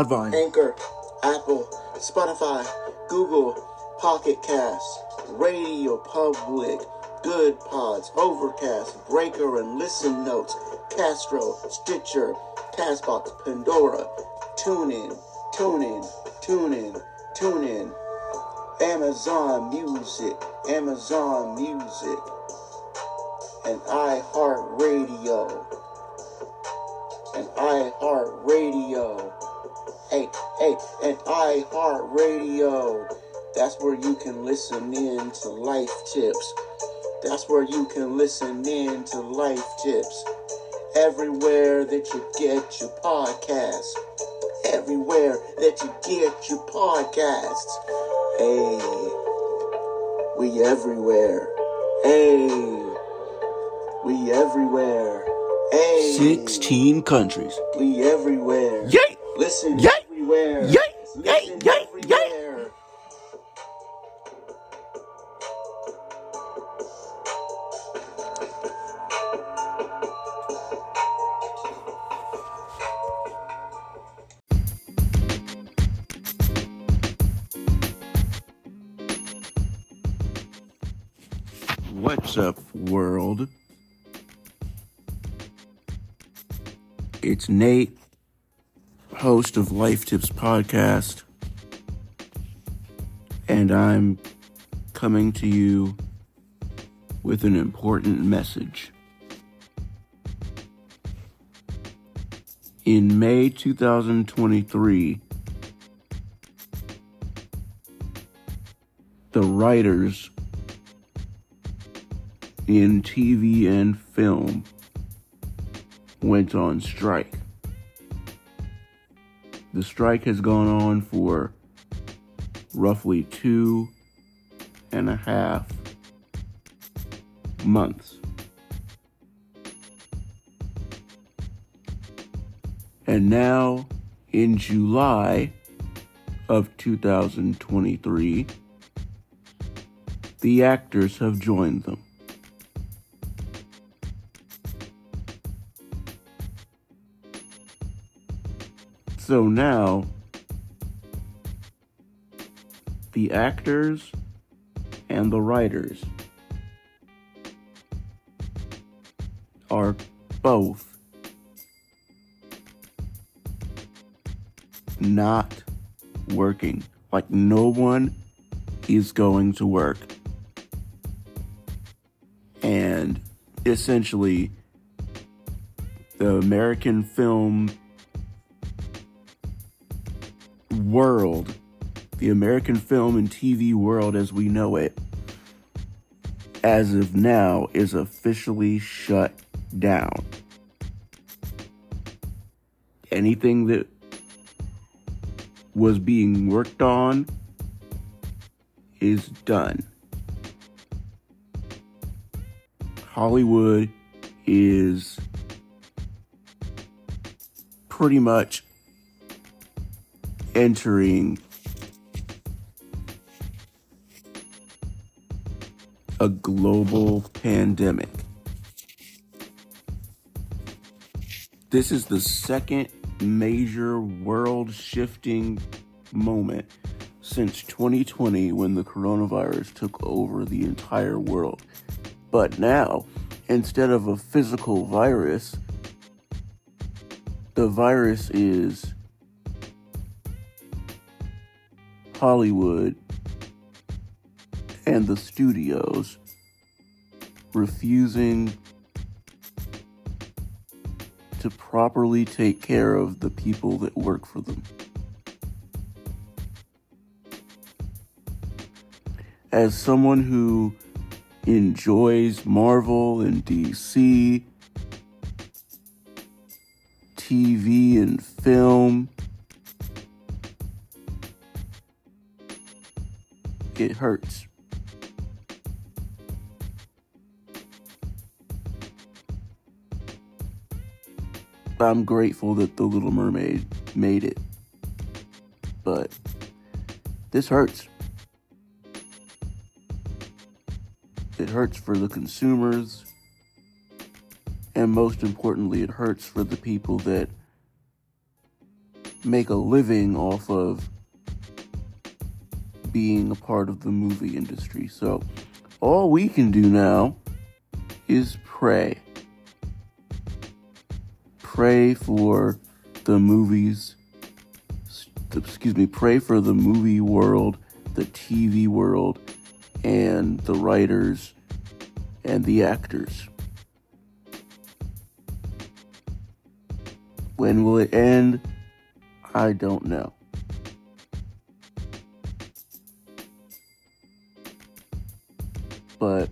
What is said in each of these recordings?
Podvine. Anchor, Apple, Spotify, Google, Pocket Cast, Radio Public, Good Pods, Overcast, Breaker and Listen Notes, Castro, Stitcher, Castbox, Pandora, TuneIn, TuneIn, TuneIn, TuneIn, Amazon Music, Amazon Music, and iHeartRadio, and iHeartRadio. Hey, hey, and iHeartRadio. That's where you can listen in to life tips. That's where you can listen in to life tips. Everywhere that you get your podcasts. Everywhere that you get your podcasts. Hey, we everywhere. Hey, we everywhere. Hey, 16 countries. we everywhere. Yay! Listen Yay! Everywhere. Yay! Listen Yay! Yay! everywhere. What's up, world? It's Nate, host of Life Tips Podcast, and I'm coming to you with an important message. In May 2023, the writers in TV and film went on strike. The strike has gone on for roughly two and a half months. And now, in July of 2023, the actors have joined them. So now, the actors and the writers are both not working. Like, no one is going to work. And essentially, the American film world, the American film and TV world as we know it, as of now, is officially shut down. Anything that was being worked on is done. Hollywood is pretty much entering a global pandemic. This is the second major world shifting moment since 2020 when the coronavirus took over the entire world. But now, instead of a physical virus, the virus is Hollywood and the studios refusing to properly take care of the people that work for them. As someone who enjoys Marvel and DC, TV and film, it hurts. I'm grateful that The Little Mermaid made it. But this hurts. It hurts for the consumers. And most importantly, it hurts for the people that make a living off of being a part of the movie industry. So, all we can do now is pray pray for the movies, excuse me, pray for the movie world, the TV world, and the writers and the actors. When will it end? I don't know. But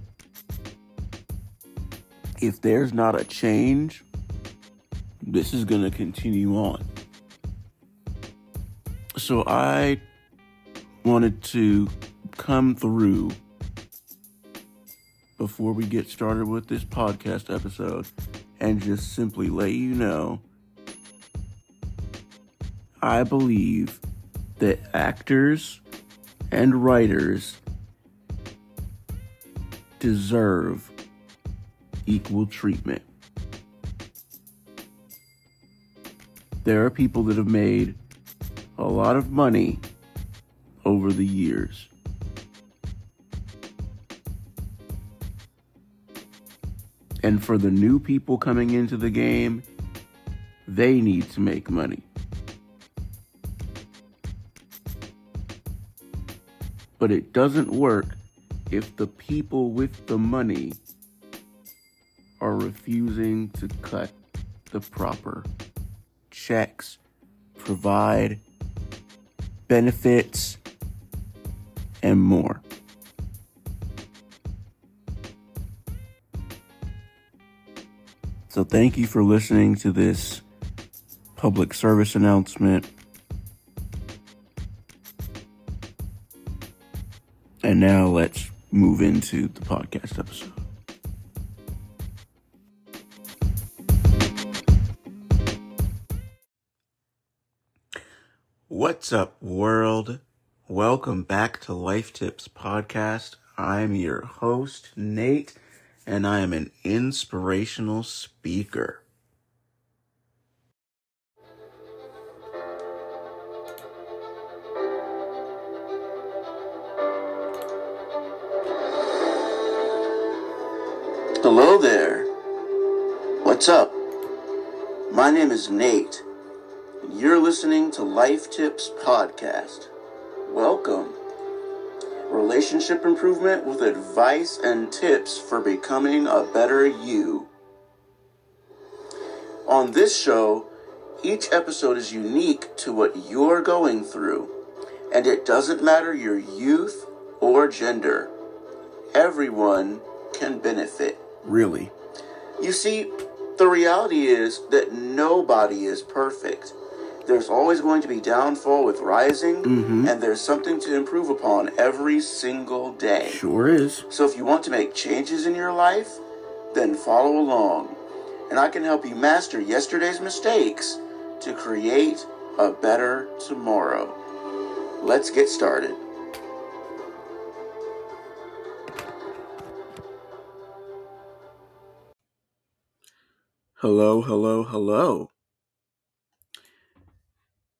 if there's not a change, this is going to continue on. So I wanted to come through before we get started with this podcast episode and just simply let you know I believe that actors and writers deserve equal treatment. there are people that have made a lot of money over the years. And for the new people coming into the game, they need to make money. But it doesn't work if the people with the money are refusing to cut the proper checks, provide benefits, and more. So, thank you for listening to this public service announcement. And now let's move into the podcast episode. What's up, world? Welcome back to Life Tips Podcast. I'm your host, Nate, and I am an inspirational speaker. What's up? My name is Nate, and you're listening to Life Tips Podcast. Welcome. Relationship improvement with advice and tips for becoming a better you. On this show, each episode is unique to what you're going through, and it doesn't matter your youth or gender. Everyone can benefit. Really? You see, the reality is that nobody is perfect. There's always going to be downfall with rising, mm-hmm. and there's something to improve upon every single day. Sure is. So if you want to make changes in your life, then follow along. And I can help you master yesterday's mistakes to create a better tomorrow. Let's get started. Hello, hello, hello.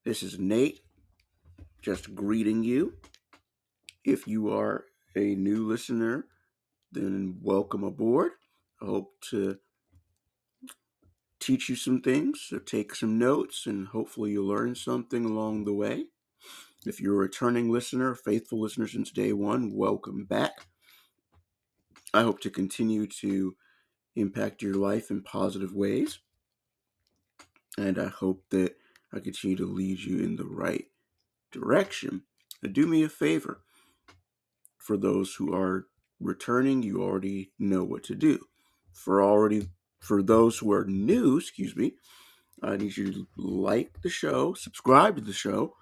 This is Nate, just greeting you. If you are a new listener, then welcome aboard. I hope to teach you some things, so take some notes, and hopefully you'll learn something along the way. If you're a returning listener, faithful listener since day one, welcome back. I hope to continue to impact your life in positive ways. And I hope that I continue to lead you in the right direction. Now, do me a favor. For those who are returning, you already know what to do. For already for those who are new, excuse me, I need you to like the show, subscribe to the show,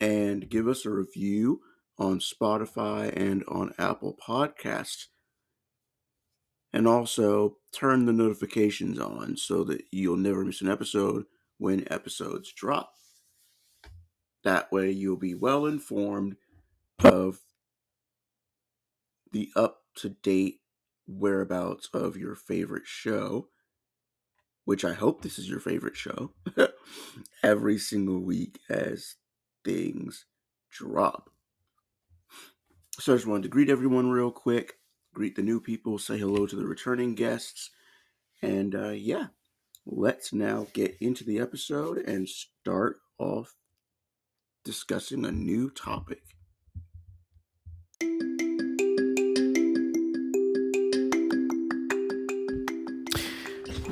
and give us a review on Spotify and on Apple Podcasts. And also turn the notifications on so that you'll never miss an episode when episodes drop. That way, you'll be well informed of the up to date whereabouts of your favorite show, which I hope this is your favorite show, every single week as things drop. So I just wanted to greet everyone real quick, greet the new people, say hello to the returning guests, and uh, yeah, let's now get into the episode and start off discussing a new topic.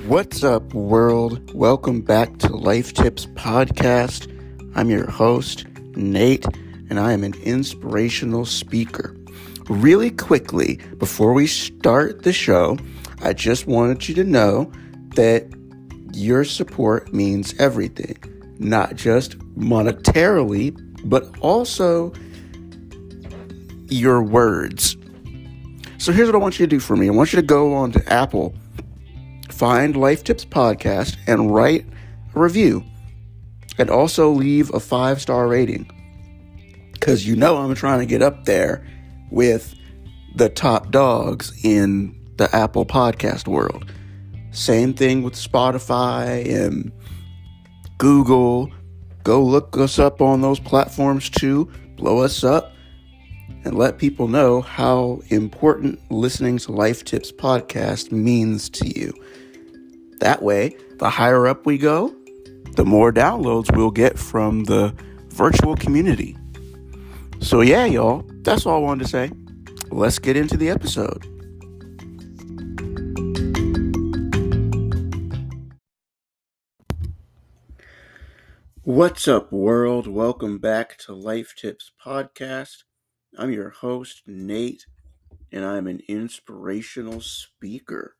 What's up, world? Welcome back to Life Tips Podcast. I'm your host, Nate, and I am an inspirational speaker. Really quickly, before we start the show, I just wanted you to know that your support means everything, not just monetarily, but also your words. So here's what I want you to do for me I want you to go on to Apple find Life Tips Podcast and write a review. And also leave a five star rating. Because you know I'm trying to get up there with the top dogs in the Apple podcast world. Same thing with Spotify and Google. Go look us up on those platforms too. Blow us up and let people know how important listening to Life Tips podcast means to you. That way, the higher up we go, the more downloads we'll get from the virtual community. So, yeah, y'all, that's all I wanted to say. Let's get into the episode. What's up, world? Welcome back to Life Tips Podcast. I'm your host, Nate, and I'm an inspirational speaker.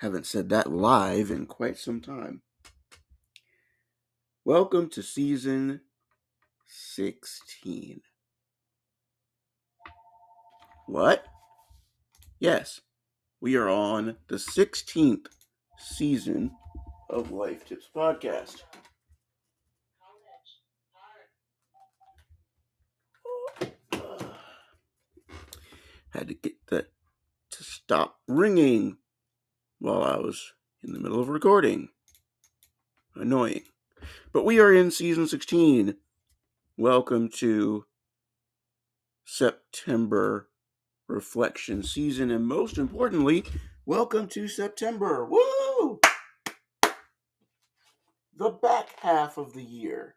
Haven't said that live in quite some time. Welcome to season 16. What? Yes, we are on the 16th season of Life Tips Podcast. Had to get that to stop ringing while I was in the middle of recording. Annoying. But we are in season 16. Welcome to September reflection season, and most importantly, Welcome to September. Woo! The back half of the year.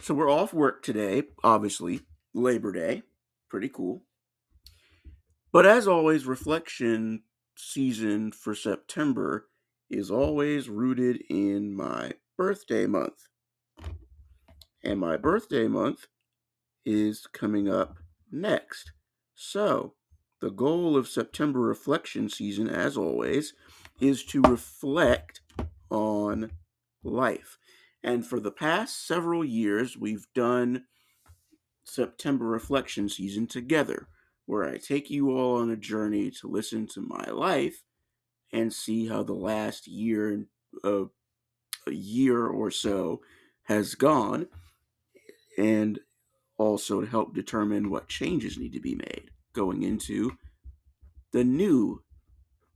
So we're off work today, obviously. Labor Day. Pretty cool. But as always, reflection season for September is always rooted in my birthday month. And my birthday month is coming up next. So, the goal of September reflection season, as always, is to reflect on life. And for the past several years, we've done September reflection season together, where I take you all on a journey to listen to my life and see how the last year, uh, a year or so, has gone, and also to help determine what changes need to be made going into the new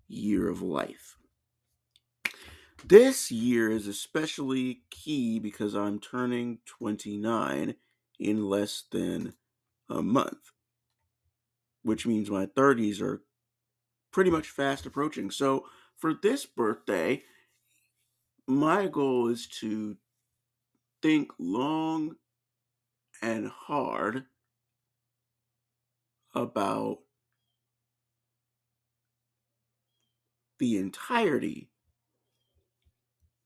year of life. This year is especially key because I'm turning 29 in less than a month, which means my 30s are pretty much fast approaching. So, for this birthday, my goal is to think long and hard about the entirety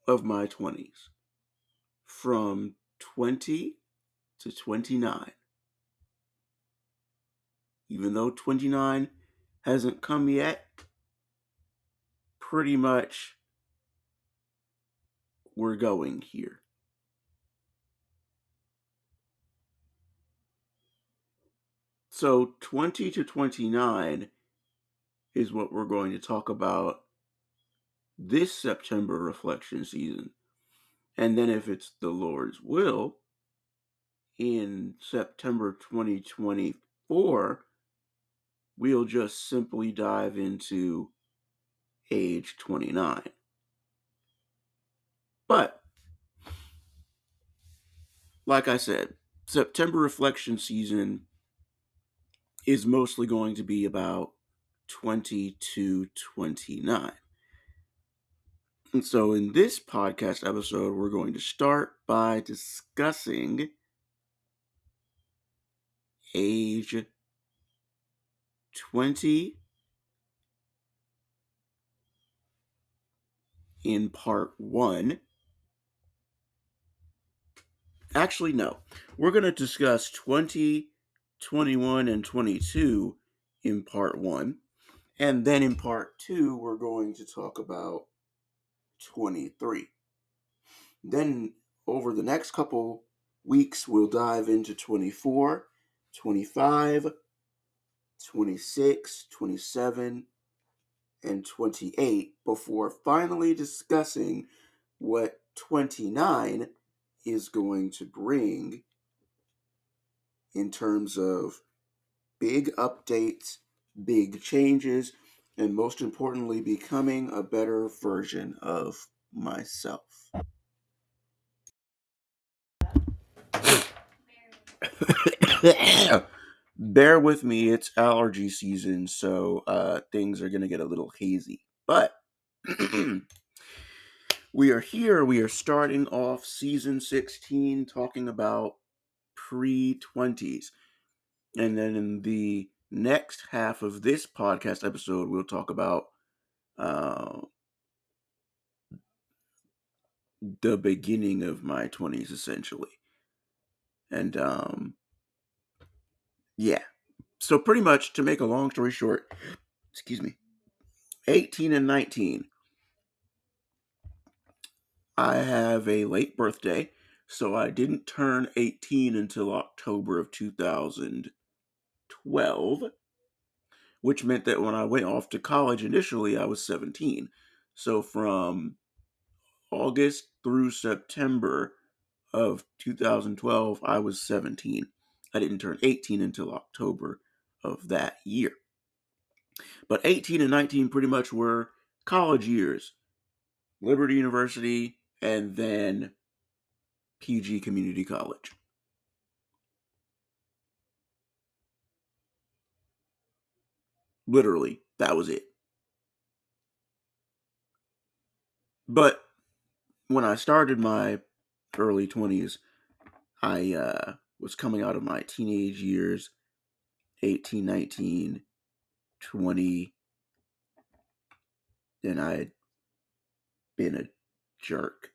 of my 20s from 20 to 29. Even though 29 hasn't come yet, pretty much we're going here. So 20 to 29 is what we're going to talk about this September reflection season. And then, if it's the Lord's will, in September 2024, we'll just simply dive into age 29. But, like I said, September reflection season is mostly going to be about 20 to 29. And so, in this podcast episode, we're going to start by discussing age 20 in part one. Actually, no. We're going to discuss 20, 21, and 22 in part one. And then in part two, we're going to talk about 23. Then over the next couple weeks, we'll dive into 24, 25, 26, 27, and 28 before finally discussing what 29 is going to bring in terms of big updates, big changes, and most importantly, becoming a better version of myself. Bear with me, it's allergy season, so uh, things are going to get a little hazy. But we are here, we are starting off season 16 talking about pre 20s. And then in the next half of this podcast episode, we'll talk about uh, the beginning of my 20s, essentially. And um, yeah. So, pretty much to make a long story short, excuse me, 18 and 19. I have a late birthday, so I didn't turn 18 until October of 2012, which meant that when I went off to college initially, I was 17. So from August through September of 2012, I was 17. I didn't turn 18 until October of that year. But 18 and 19 pretty much were college years Liberty University and then PG Community College. Literally, that was it. But when I started my early 20s, I uh, was coming out of my teenage years 18, 19, 20, and I had been a jerk.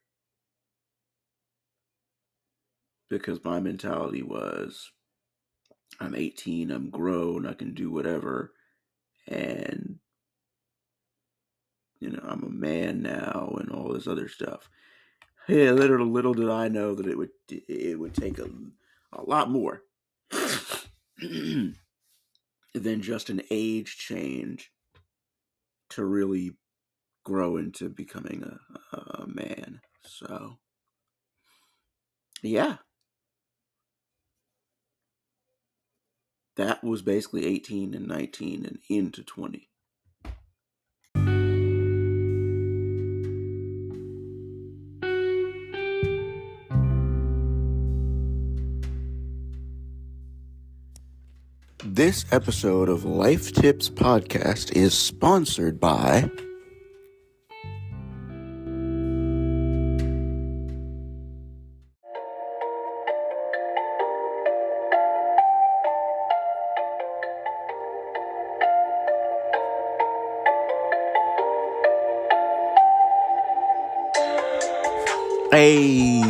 Because my mentality was I'm 18, I'm grown, I can do whatever, and you know, I'm a man now and all this other stuff. Yeah, little little did I know that it would it would take a, a lot more than just an age change to really grow into becoming a, a man. So, yeah. That was basically 18 and 19 and into 20. This episode of Life Tips Podcast is sponsored by. Hey,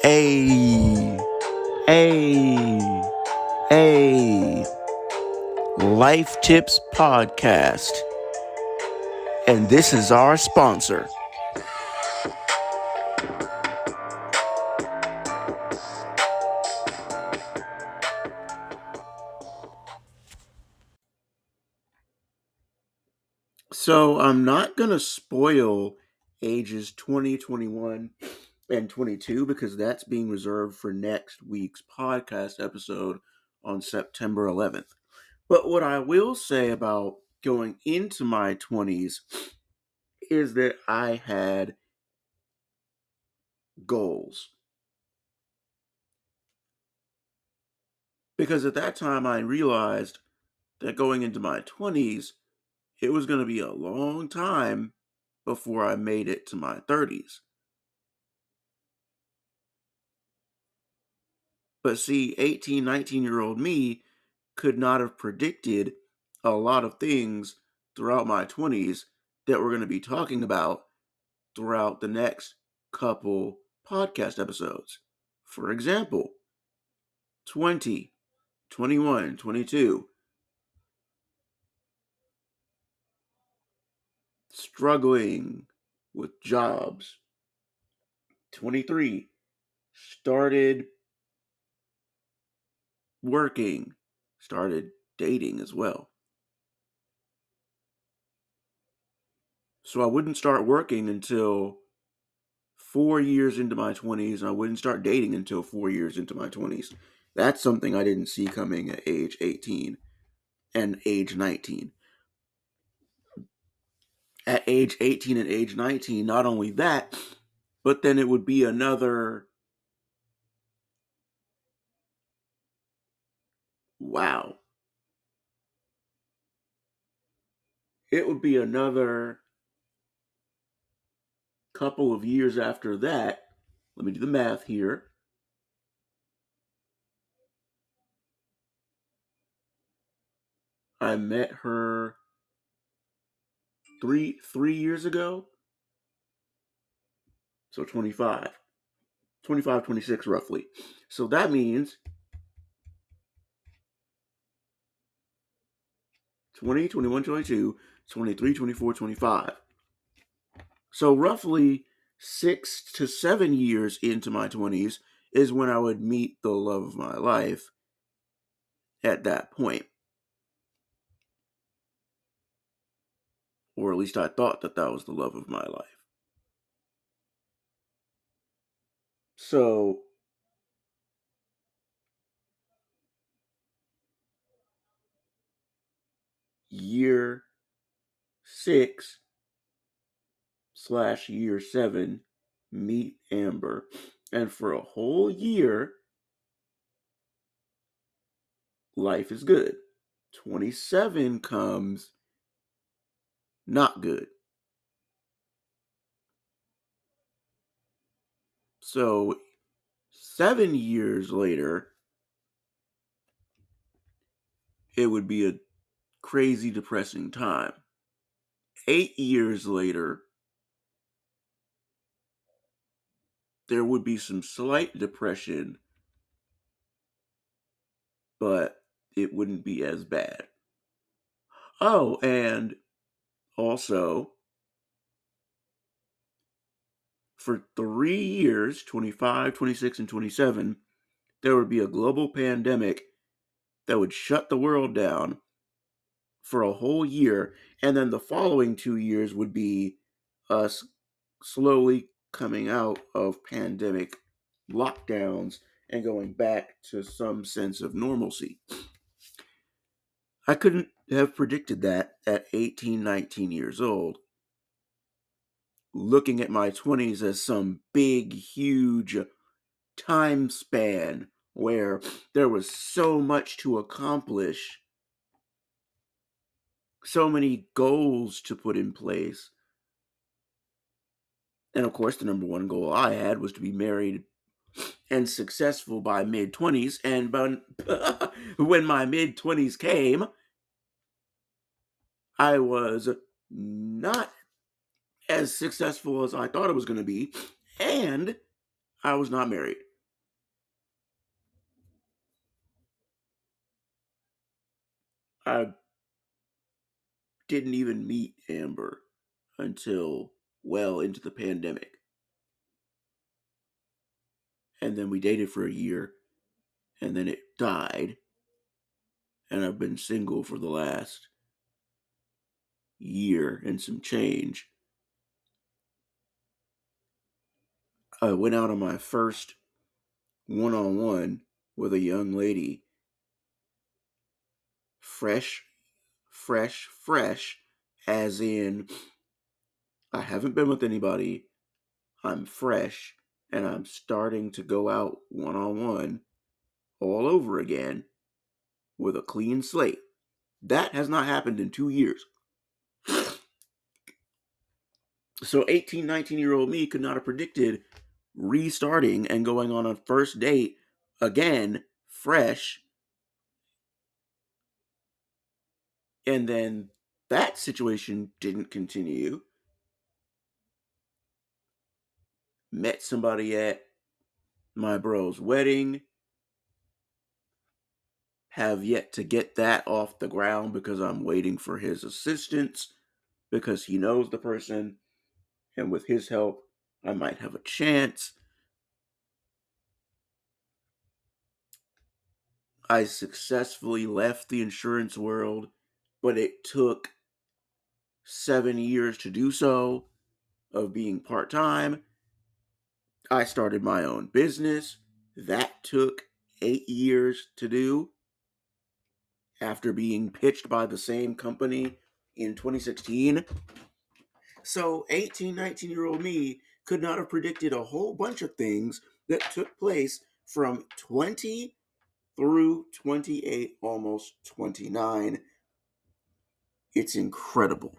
hey, hey, hey. Life Tips Podcast. And this is our sponsor. So I'm not going to spoil ages 20, 21, and 22 because that's being reserved for next week's podcast episode on September 11th. But what I will say about going into my 20s is that I had goals. Because at that time I realized that going into my 20s, it was going to be a long time before I made it to my 30s. But see, 18, 19 year old me could not have predicted a lot of things throughout my 20s that we're going to be talking about throughout the next couple podcast episodes. For example, 20, 21, 22. Struggling with jobs. 23. Started working started dating as well. So I wouldn't start working until four years into my 20s, and I wouldn't start dating until four years into my 20s. That's something I didn't see coming at age 18 and age 19. At age 18 and age 19, not only that, but then it would be another wow. It would be another couple of years after that. Let me do the math here. I met her three three years ago. So 25. 25, 26 roughly. So that means 20, 21, 22, 23, 24, 25. So, roughly six to seven years into my 20s is when I would meet the love of my life at that point. Or at least I thought that that was the love of my life. So, year six slash year seven meet Amber. And for a whole year, life is good. 27 comes not good. So, seven years later, it would be a crazy, depressing time. Eight years later, there would be some slight depression, but it wouldn't be as bad. Oh, and also, for three years 25, 26, and 27 there would be a global pandemic that would shut the world down for a whole year. And then the following two years would be us slowly coming out of pandemic lockdowns and going back to some sense of normalcy. I couldn't have predicted that at 18, 19 years old. Looking at my 20s as some big, huge time span where there was so much to accomplish, so many goals to put in place. And of course, the number one goal I had was to be married and successful by mid 20s. And when my mid 20s came, I was not as successful as I thought it was going to be, and I was not married. I didn't even meet Amber until well into the pandemic. And then we dated for a year, and then it died. And I've been single for the last year and some change. I went out on my first one on one with a young lady. Fresh, fresh, fresh, as in, I haven't been with anybody. I'm fresh, and I'm starting to go out one on one all over again with a clean slate. That has not happened in two years. So 18, 19 year old me could not have predicted restarting and going on a first date again, fresh. And then that situation didn't continue. Met somebody at my bro's wedding. Have yet to get that off the ground because I'm waiting for his assistance because he knows the person and with his help, I might have a chance. I successfully left the insurance world, but it took seven years to do so, of being part time. I started my own business. That took eight years to do after being pitched by the same company in 2016. So 18, 19 year old me could not have predicted a whole bunch of things that took place from 20 through 28, almost 29. It's incredible.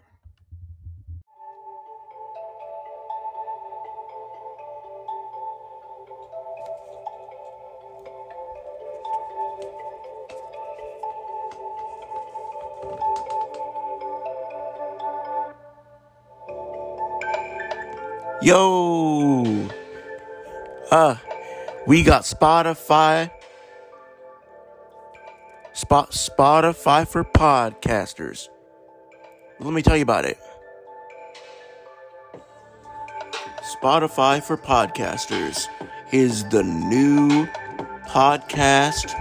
Yo! Uh, we got Spotify. Spot Spotify for podcasters. Let me tell you about it. Spotify for podcasters is the new podcast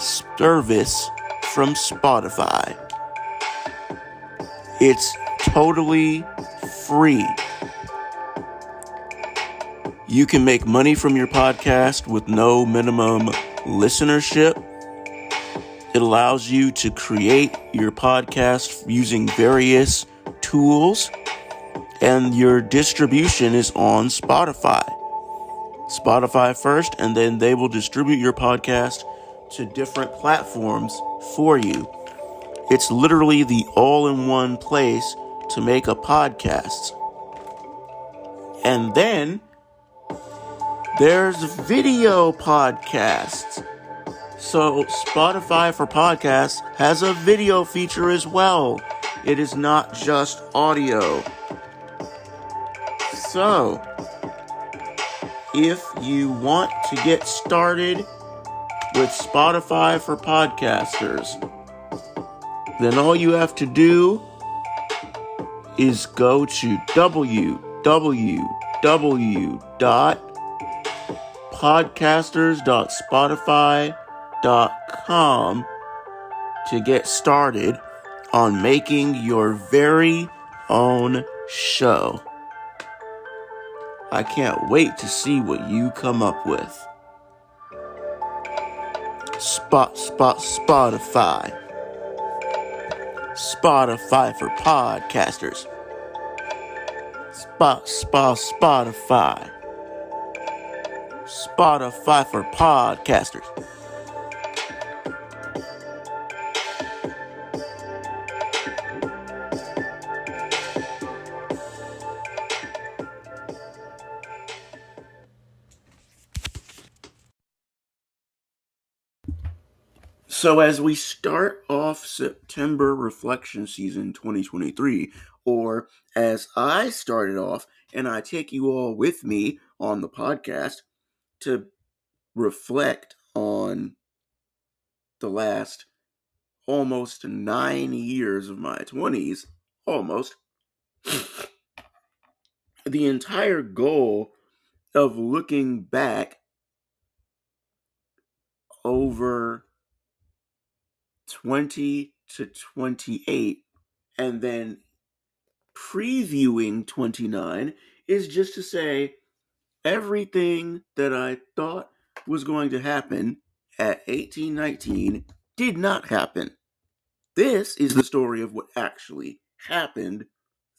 service from Spotify. It's totally free. You can make money from your podcast with no minimum listenership. It allows you to create your podcast using various tools, and your distribution is on Spotify. Spotify first, and then they will distribute your podcast to different platforms for you. It's literally the all in one place to make a podcast. And then there's video podcasts. So Spotify for podcasts has a video feature as well. It is not just audio. So, if you want to get started with Spotify for podcasters, then all you have to do is go to www.podcasters.spotify.com to get started on making your very own show. I can't wait to see what you come up with. Spot, spot, Spotify. Spotify for podcasters. Spot, spot, Spotify. Spotify for podcasters. So, as we start off September reflection season 2023, or as I started off, and I take you all with me on the podcast to reflect on the last almost nine years of my 20s, almost. the entire goal of looking back over 20 to 28 and then previewing 29 is just to say everything that I thought was going to happen at 1819 did not happen. This is the story of what actually happened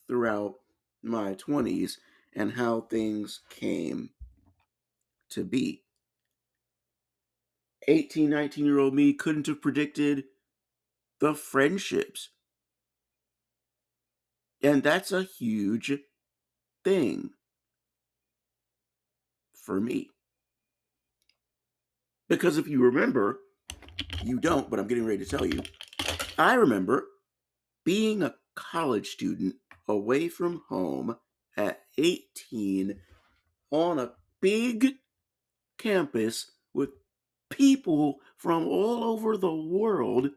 throughout my 20s and how things came to be. 18, 19 year old me couldn't have predicted the friendships. And that's a huge thing for me. Because if you remember, you don't, but I'm getting ready to tell you. I remember being a college student away from home at 18 on a big campus with people from all over the world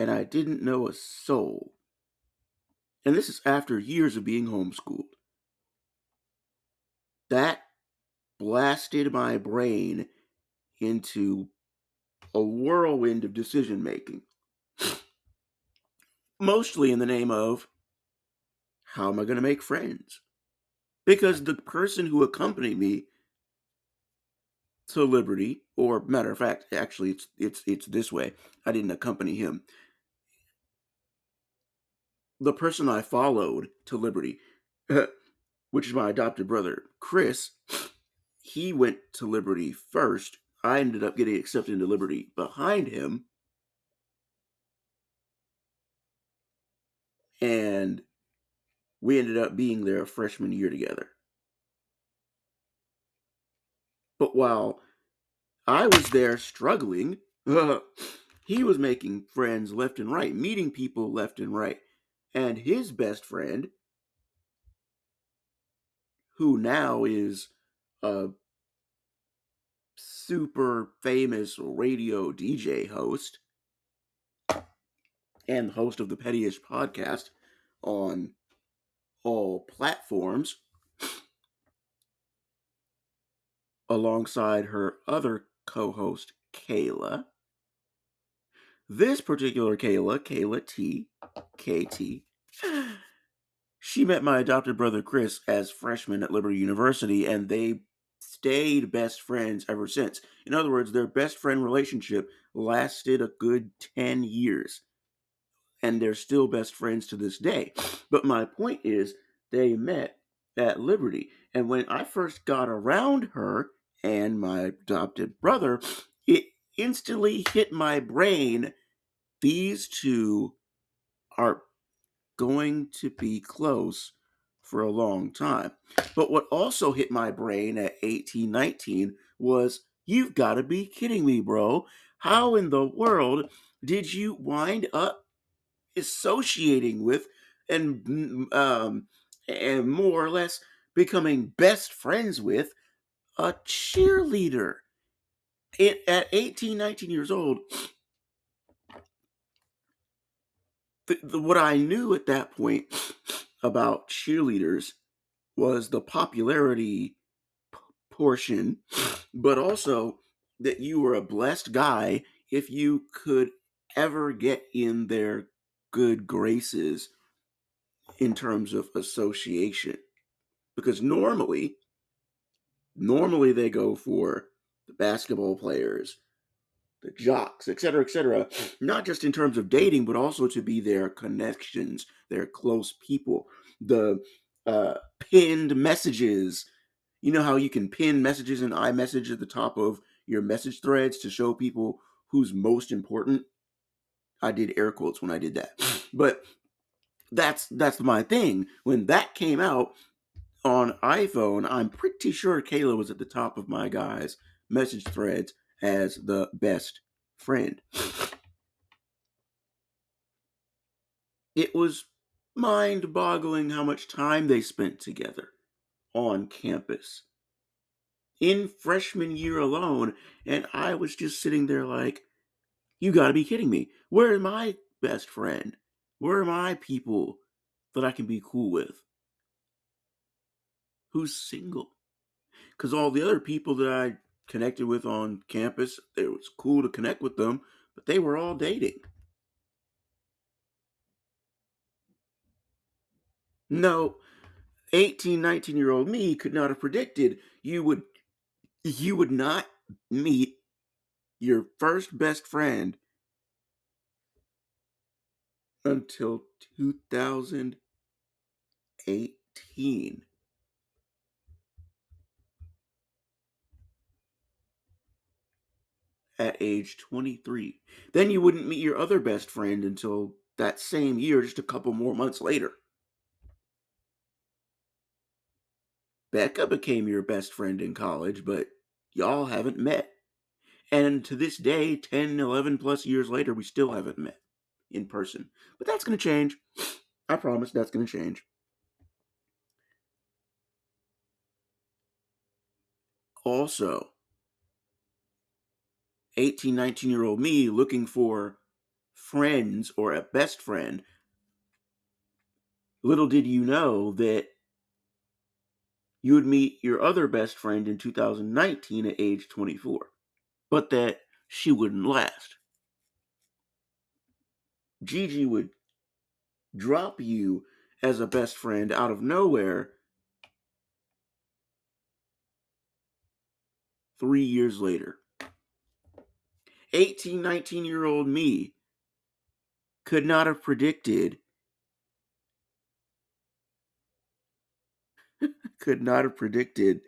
and I didn't know a soul. And this is after years of being homeschooled. That blasted my brain into a whirlwind of decision making. Mostly in the name of how am I going to make friends? Because the person who accompanied me to Liberty, or matter of fact, actually it's it's it's this way. I didn't accompany him the person I followed to Liberty, which is my adopted brother, Chris, he went to Liberty first. I ended up getting accepted into Liberty behind him. And we ended up being there freshman year together. But while I was there struggling, he was making friends left and right, meeting people left and right and his best friend, who now is a super famous radio DJ host and host of the Pettyish podcast on all platforms, alongside her other co host, Kayla. This particular Kayla, Kayla T, KT, she met my adopted brother Chris as freshmen at Liberty University, and they stayed best friends ever since. In other words, their best friend relationship lasted a good 10 years, and they're still best friends to this day. But my point is, they met at Liberty, and when I first got around her and my adopted brother, it instantly hit my brain these two are going to be close for a long time. But what also hit my brain at 18, 19 was you've got to be kidding me, bro. How in the world did you wind up associating with and um and more or less becoming best friends with a cheerleader? It, at 18, 19 years old, the, what I knew at that point about cheerleaders was the popularity p- portion, but also that you were a blessed guy if you could ever get in their good graces in terms of association. Because normally, normally they go for the basketball players, the jocks, etc., etc. Not just in terms of dating, but also to be their connections, their close people. The uh, pinned messages. You know how you can pin messages in iMessage at the top of your message threads to show people who's most important. I did air quotes when I did that, but that's that's my thing. When that came out on iPhone, I'm pretty sure Kayla was at the top of my guys' message threads as the best friend. It was mind boggling how much time they spent together on campus in freshman year alone. And I was just sitting there like, you gotta be kidding me. Where are my best friend? Where are my people that I can be cool with? Who's single? Because all the other people that I connected with on campus. It was cool to connect with them, but they were all dating. No, 18, 19 year old me could not have predicted you would you would not meet your first best friend until 2018. At age 23. Then you wouldn't meet your other best friend until that same year, just a couple more months later. Becca became your best friend in college, but y'all haven't met. And to this day, 10, 11 plus years later, we still haven't met in person. But that's going to change. I promise that's going to change. Also, 18, 19 year old me looking for friends or a best friend, little did you know that you would meet your other best friend in 2019 at age 24, but that she wouldn't last. Gigi would drop you as a best friend out of nowhere three years later. 18, 19 year old me could not have predicted, could not have predicted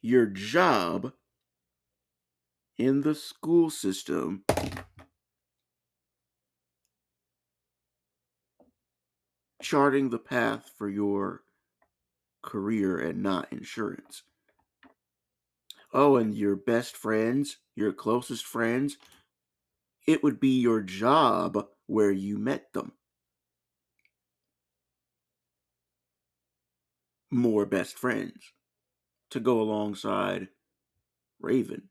your job in the school system charting the path for your career and not insurance. Oh, and your best friends, your closest friends, it would be your job where you met them. More best friends to go alongside Raven.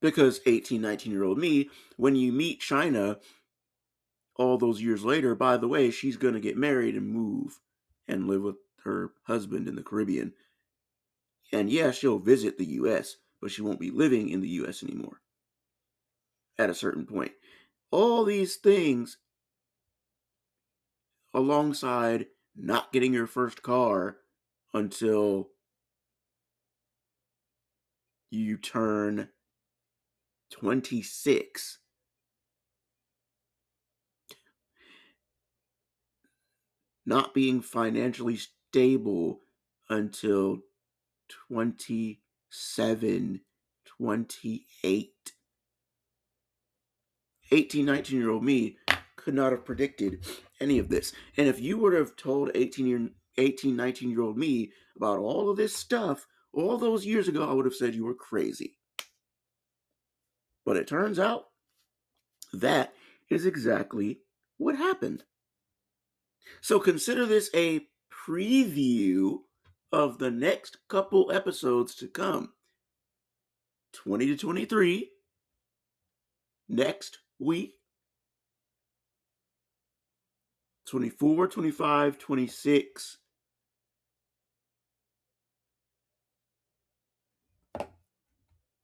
because 18, 19 year old me, when you meet China all those years later, by the way, she's going to get married and move and live with her husband in the Caribbean. And yeah, she'll visit the US, but she won't be living in the US anymore at a certain point. All these things alongside not getting your first car until you turn 26 not being financially stable until 27, 28. 18, 19 year old me could not have predicted any of this. And if you would have told 18 year 18, 19 year old me about all of this stuff all those years ago, I would have said you were crazy. But it turns out that is exactly what happened. So consider this a preview of the next couple episodes to come. 20 to 23 next week. 24 25 26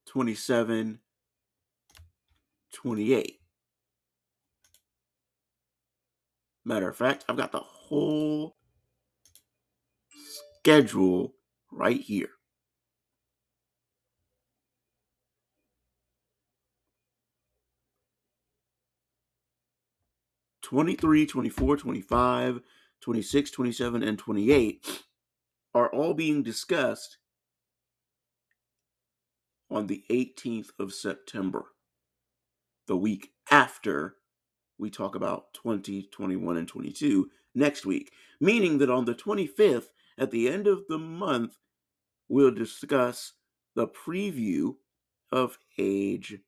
27 28 Matter of fact, I've got the whole schedule right here. Twenty-three, twenty-four, twenty-five, twenty-six, twenty-seven, and 28 are all being discussed on the 18th of September, the week after we talk about 20, 21, and 22 next week, meaning that on the 25th, at the end of the month, we'll discuss the preview of age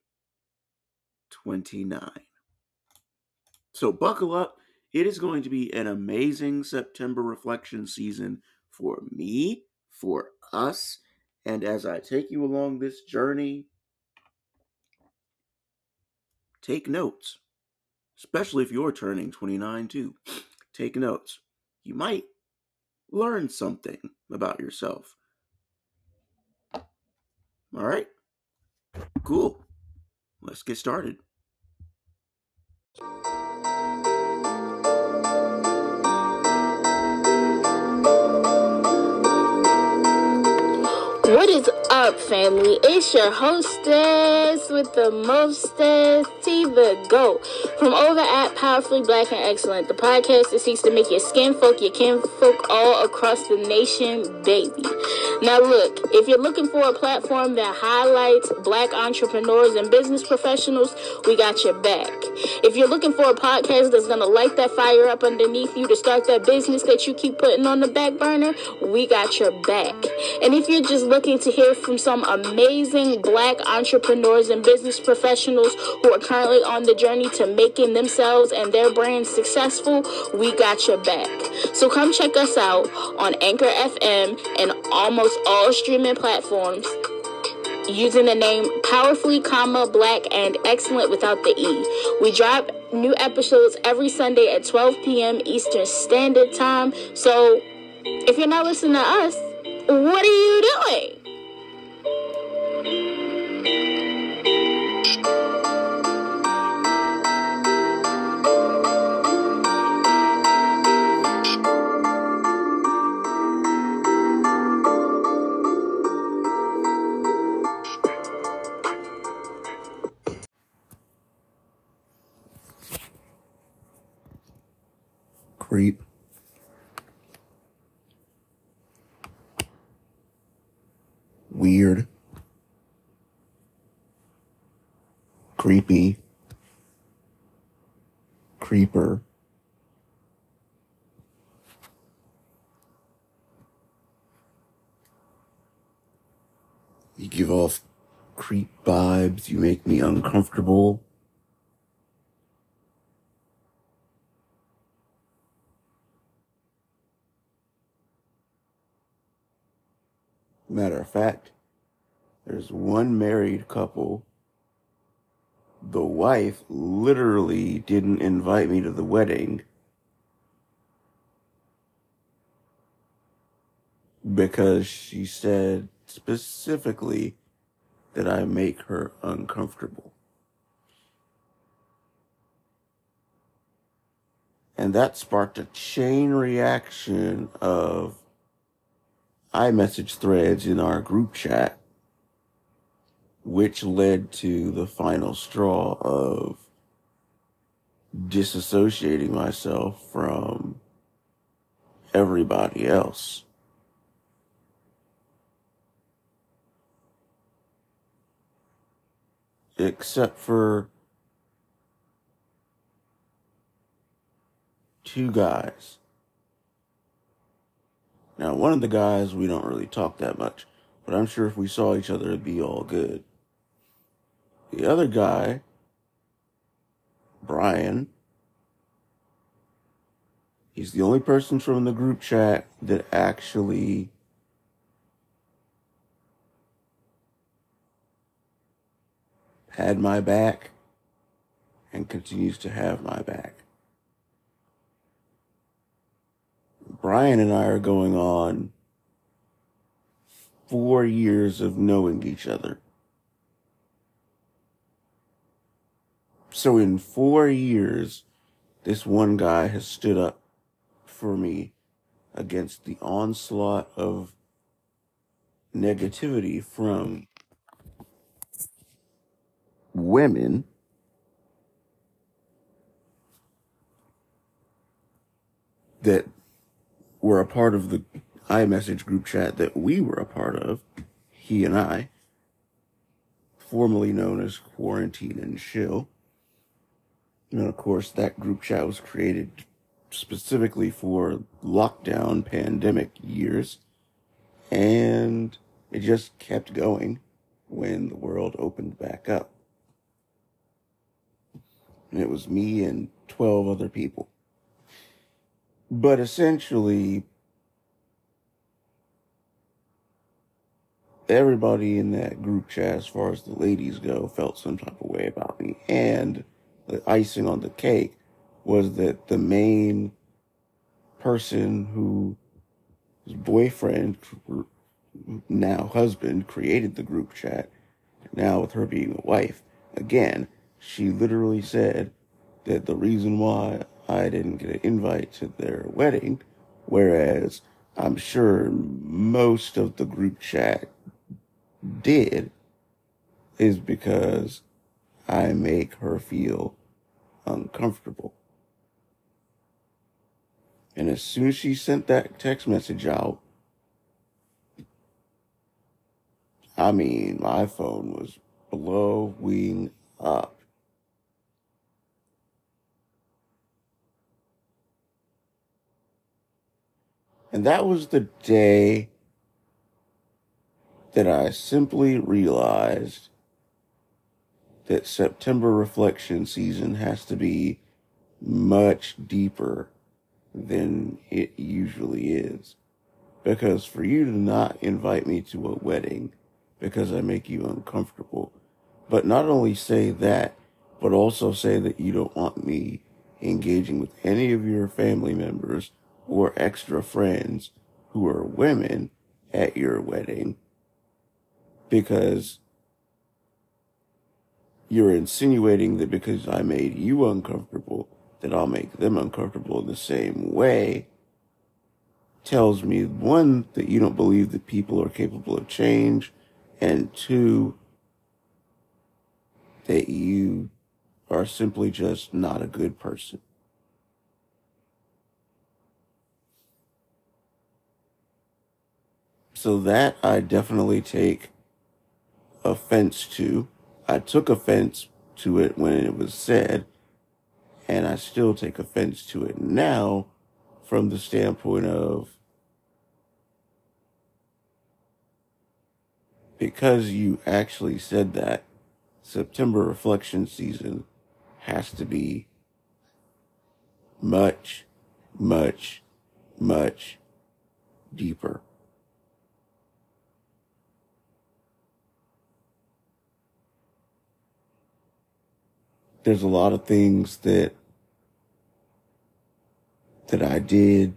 29. So buckle up. It is going to be an amazing September reflection season for me, for us, and as I take you along this journey, take notes especially if you're turning 29 too. Take notes. You might learn something about yourself. All right. Cool. Let's get started. What is up, family? It's your hostess with the mostest, T the GOAT. From over at Powerfully Black and Excellent, the podcast that seeks to make your skin folk, your kin folk all across the nation, baby. Now, look, if you're looking for a platform that highlights black entrepreneurs and business professionals, we got your back. If you're looking for a podcast that's going to light that fire up underneath you to start that business that you keep putting on the back burner, we got your back. And if you're just looking to hear from some amazing black entrepreneurs and business professionals who are currently on the journey to making themselves and their brands successful, we got your back. So come check us out on Anchor FM and almost all streaming platforms using the name powerfully comma black and excellent without the e. We drop new episodes every sunday at 12 p.m eastern standard time. So if you're not listening to us what are you doing me uncomfortable. Matter of fact, there's one married couple. The wife literally didn't invite me to the wedding because she said specifically that I make her uncomfortable. And that sparked a chain reaction of iMessage threads in our group chat, which led to the final straw of disassociating myself from everybody else. Except for two guys. Now, one of the guys, we don't really talk that much, but I'm sure if we saw each other, it'd be all good. The other guy, Brian, he's the only person from the group chat that actually had my back and continues to have my back. Brian and I are going on four years of knowing each other. So in four years, this one guy has stood up for me against the onslaught of negativity from women that were a part of the iMessage group chat that we were a part of, he and I, formerly known as Quarantine and Chill. And of course, that group chat was created specifically for lockdown pandemic years. And it just kept going when the world opened back up. And it was me and 12 other people. But essentially, everybody in that group chat, as far as the ladies go, felt some type of way about me. And the icing on the cake was that the main person who his boyfriend, now husband, created the group chat. Now with her being a wife, again, she literally said that the reason why I didn't get an invite to their wedding, whereas I'm sure most of the group chat did, is because I make her feel uncomfortable. And as soon as she sent that text message out, I mean, my phone was blowing up. And that was the day that I simply realized that September reflection season has to be much deeper than it usually is. Because for you to not invite me to a wedding because I make you uncomfortable, but not only say that, but also say that you don't want me engaging with any of your family members or extra friends who are women at your wedding because you're insinuating that because I made you uncomfortable, that I'll make them uncomfortable in the same way tells me one, that you don't believe that people are capable of change, and two, that you are simply just not a good person. So that I definitely take offense to. I took offense to it when it was said, and I still take offense to it now from the standpoint of because you actually said that September reflection season has to be much, much, much deeper. There's a lot of things that that I did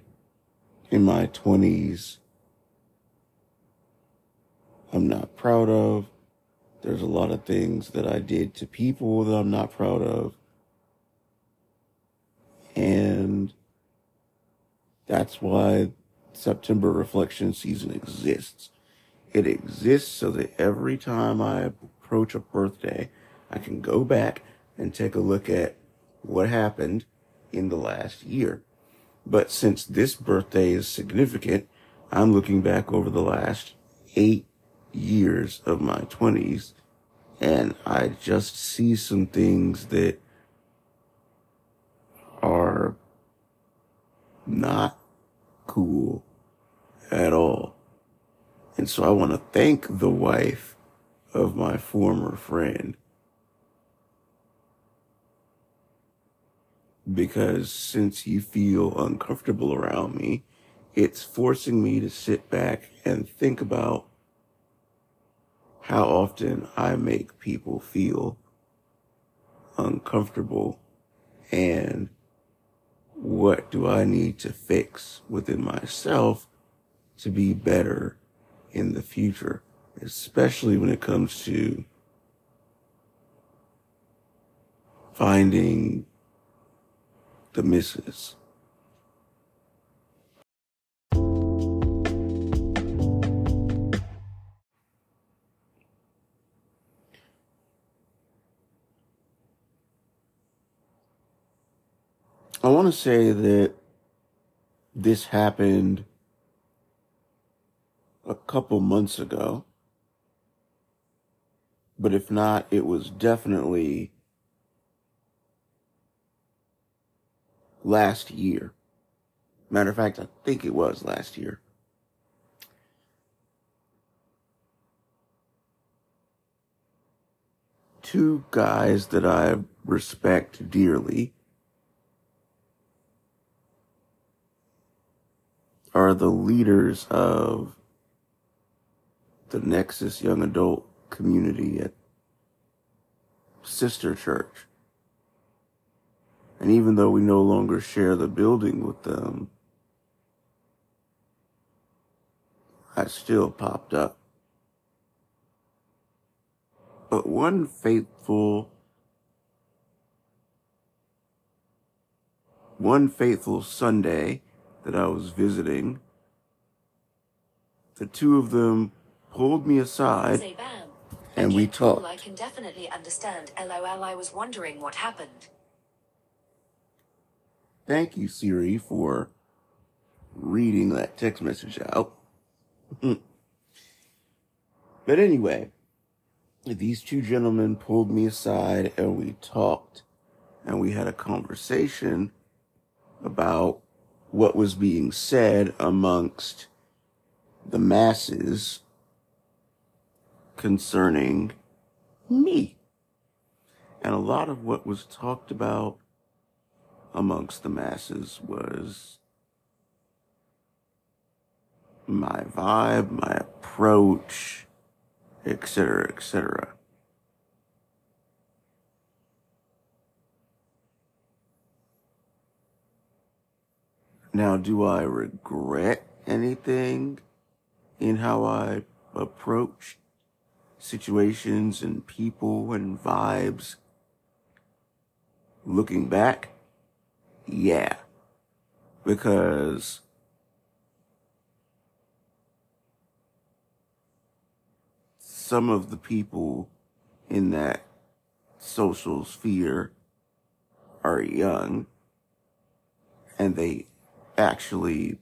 in my 20s I'm not proud of. There's a lot of things that I did to people that I'm not proud of. And that's why September reflection season exists. It exists so that every time I approach a birthday, I can go back and take a look at what happened in the last year. But since this birthday is significant, I'm looking back over the last eight years of my 20s and I just see some things that are not cool at all. And so I want to thank the wife of my former friend because since you feel uncomfortable around me, it's forcing me to sit back and think about how often I make people feel uncomfortable and what do I need to fix within myself to be better in the future, especially when it comes to finding the misses. I want to say that this happened a couple months ago. But if not, it was definitely last year. Matter of fact, I think it was last year. Two guys that I respect dearly are the leaders of the Nexus Young Adult community at Sister Church. And even though we no longer share the building with them, I still popped up. But one faithful, one faithful Sunday, that I was visiting, the two of them pulled me aside and we talked. I can definitely understand. LOL, I was wondering what happened. Thank you, Siri, for reading that text message out. Hmm. but anyway, these two gentlemen pulled me aside and we talked and we had a conversation about what was being said amongst the masses concerning me. And a lot of what was talked about amongst the masses was my vibe, my approach, etc., etc. Now, do I regret anything in how I approach situations and people and vibes? Looking back, yeah. Because some of the people in that social sphere are young and they actually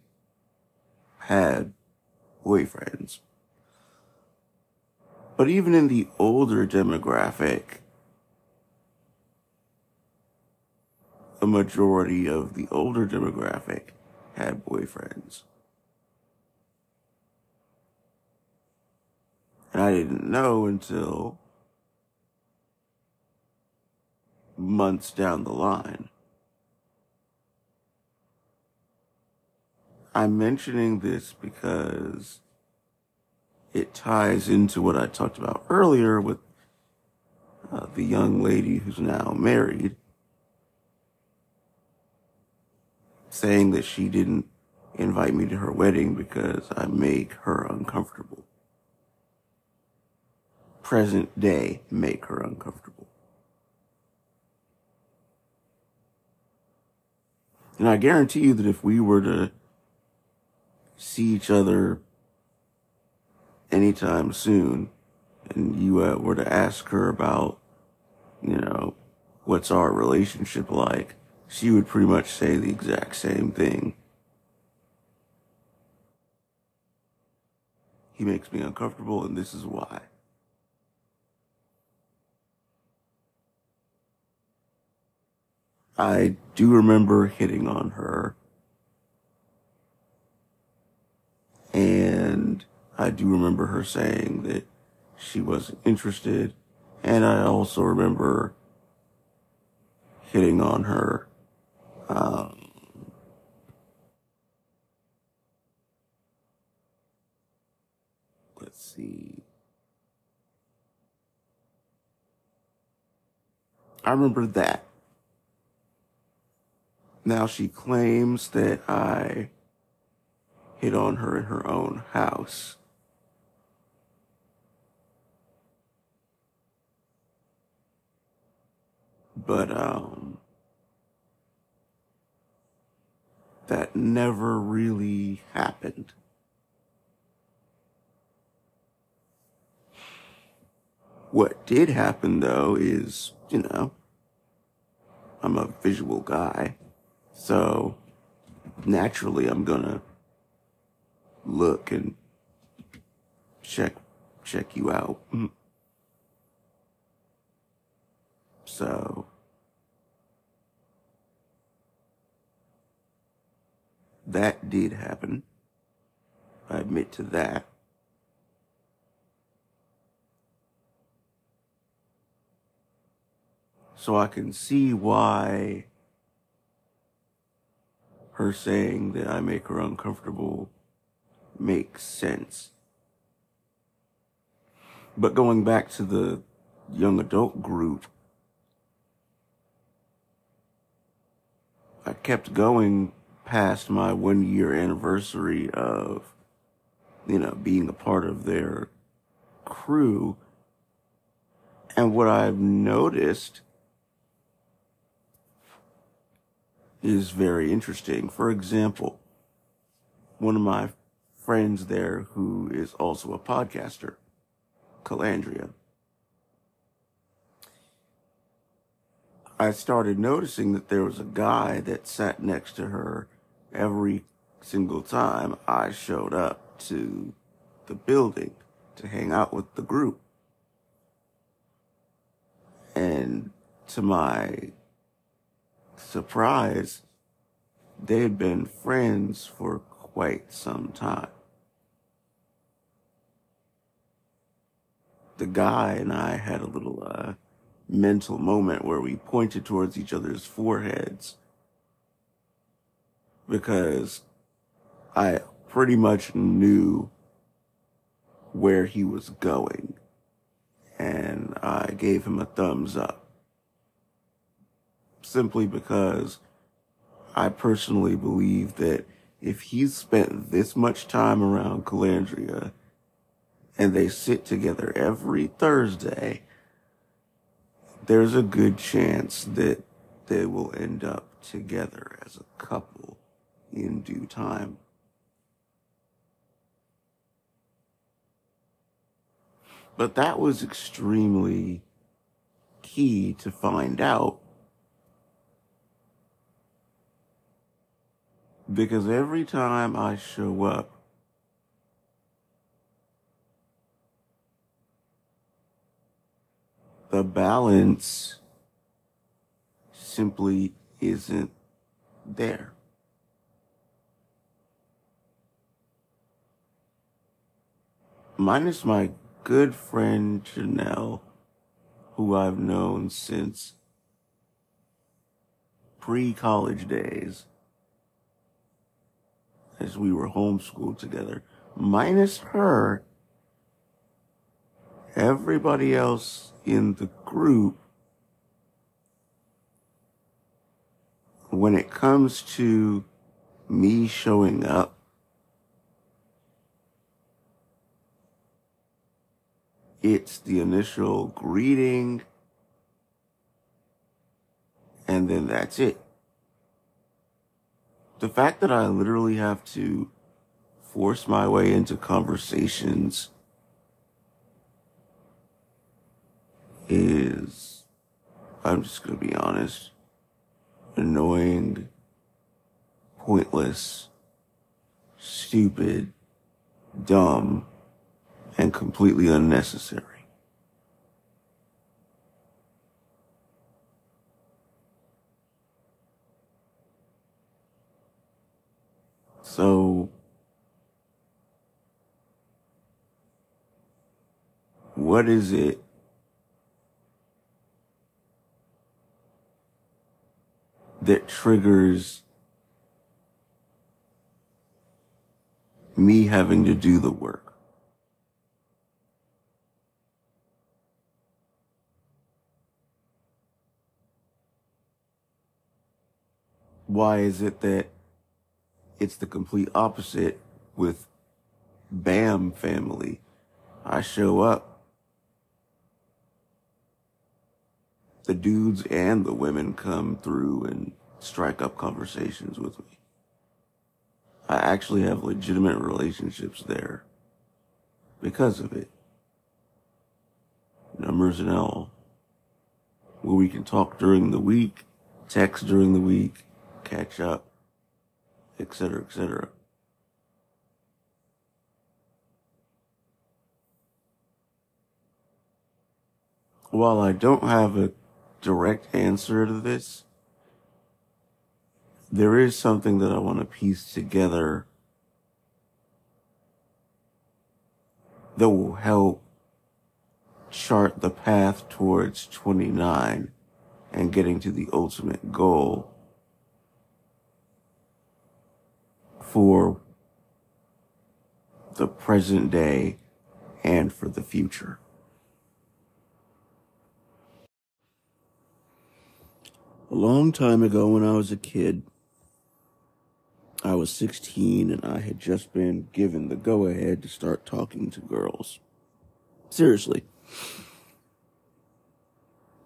had boyfriends. But even in the older demographic, a majority of the older demographic had boyfriends. And I didn't know until months down the line. I'm mentioning this because it ties into what I talked about earlier with uh, the young lady who's now married saying that she didn't invite me to her wedding because I make her uncomfortable. Present day make her uncomfortable. And I guarantee you that if we were to see each other anytime soon and you uh, were to ask her about, you know, what's our relationship like, she would pretty much say the exact same thing. He makes me uncomfortable, and this is why. I do remember hitting on her. And I do remember her saying that she wasn't interested. And I also remember hitting on her. Um, let's see. I remember that. Now she claims that I hit on her in her own house. But, um, that never really happened. What did happen though is, you know, I'm a visual guy. So naturally, I'm gonna look and check check you out. Mm. So that did happen. I admit to that. So I can see why her saying that I make her uncomfortable makes sense. But going back to the young adult group, I kept going past my one year anniversary of, you know, being a part of their crew. And what I've noticed is very interesting. For example, one of my friends there who is also a podcaster, Calandria. I started noticing that there was a guy that sat next to her every single time I showed up to the building to hang out with the group. And to my surprise, they had been friends for quite some time. The guy and I had a little uh, mental moment where we pointed towards each other's foreheads because I pretty much knew where he was going and I gave him a thumbs up simply because I personally believe that if he's spent this much time around Calandria and they sit together every Thursday, there's a good chance that they will end up together as a couple in due time. But that was extremely key to find out Because every time I show up, the balance simply isn't there. Minus my good friend Janelle, who I've known since pre college days as we were homeschooled together, minus her, everybody else in the group, when it comes to me showing up, it's the initial greeting, and then that's it. The fact that I literally have to force my way into conversations is, I'm just going to be honest, annoying, pointless, stupid, dumb, and completely unnecessary. So, what is it that triggers me having to do the work? Why is it that it's the complete opposite with BAM family? I show up. The dudes and the women come through and strike up conversations with me. I actually have legitimate relationships there because of it. Numbers and all. Where we can talk during the week, text during the week, catch up, etc., etc. While I don't have a direct answer to this, there is something that I want to piece together that will help chart the path towards 29 and getting to the ultimate goal for the present day and for the future. A long time ago when I was a kid, I was 16 and I had just been given the go ahead to start talking to girls. Seriously.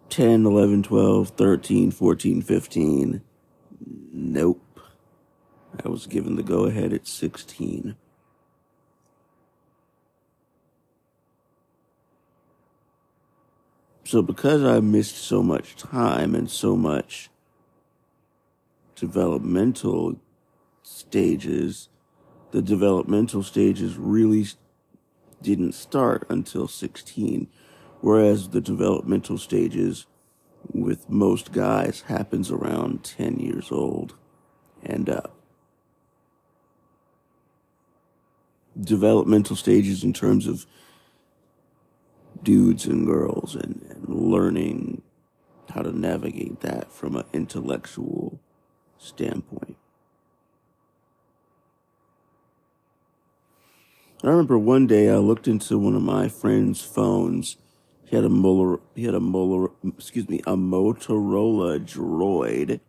10, 11, 12, 13, 14, 15. Nope. I was given the go ahead at 16. So, because I missed so much time and so much developmental stages, the developmental stages really didn't start until 16, whereas the developmental stages with most guys happens around 10 years old and up. Developmental stages in terms of dudes and girls and, and learning how to navigate that from an intellectual standpoint. I remember one day I looked into one of my friend's phones. He had a Molar, he had a Molar, excuse me, a Motorola Droid,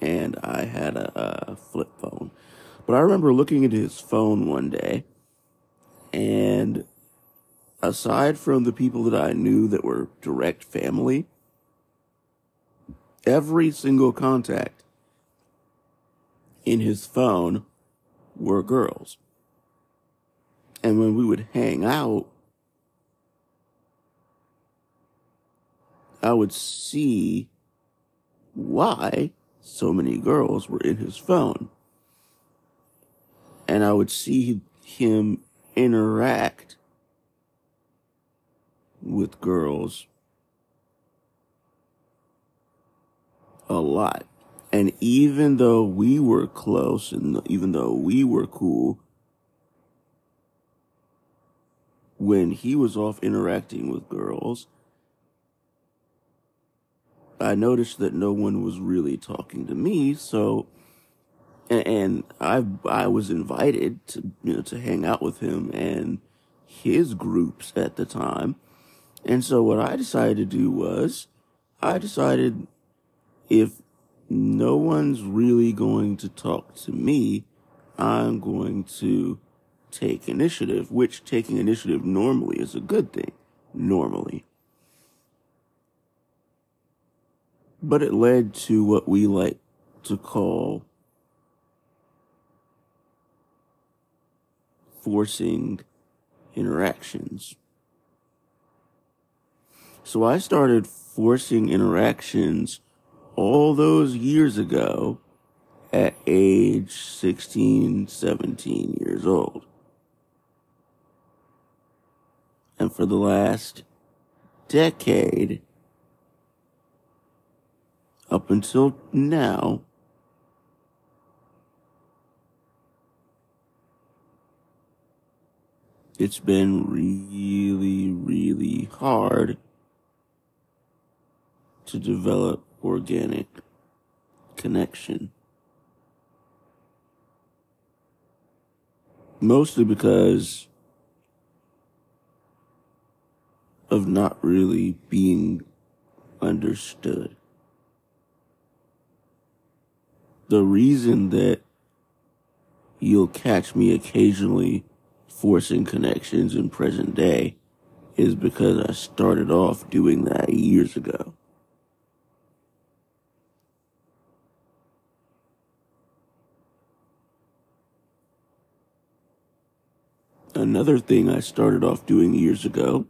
and I had a, a flip phone. But I remember looking at his phone one day, and aside from the people that I knew that were direct family, every single contact in his phone were girls. And when we would hang out, I would see why so many girls were in his phone and I would see him interact with girls a lot. And even though we were close and even though we were cool, when he was off interacting with girls, I noticed that no one was really talking to me. So and, I I was invited to you know to hang out with him and his groups at the time. And so what I decided to do was I decided if no one's really going to talk to me, I'm going to take initiative, which taking initiative normally is a good thing. Normally. But it led to what we like to call forcing interactions. So I started forcing interactions all those years ago at age 16, 17 years old. And for the last decade, up until now, it's been really, really hard to develop organic connection. Mostly because of not really being understood. The reason that you'll catch me occasionally forcing connections in present day is because I started off doing that years ago. Another thing I started off doing years ago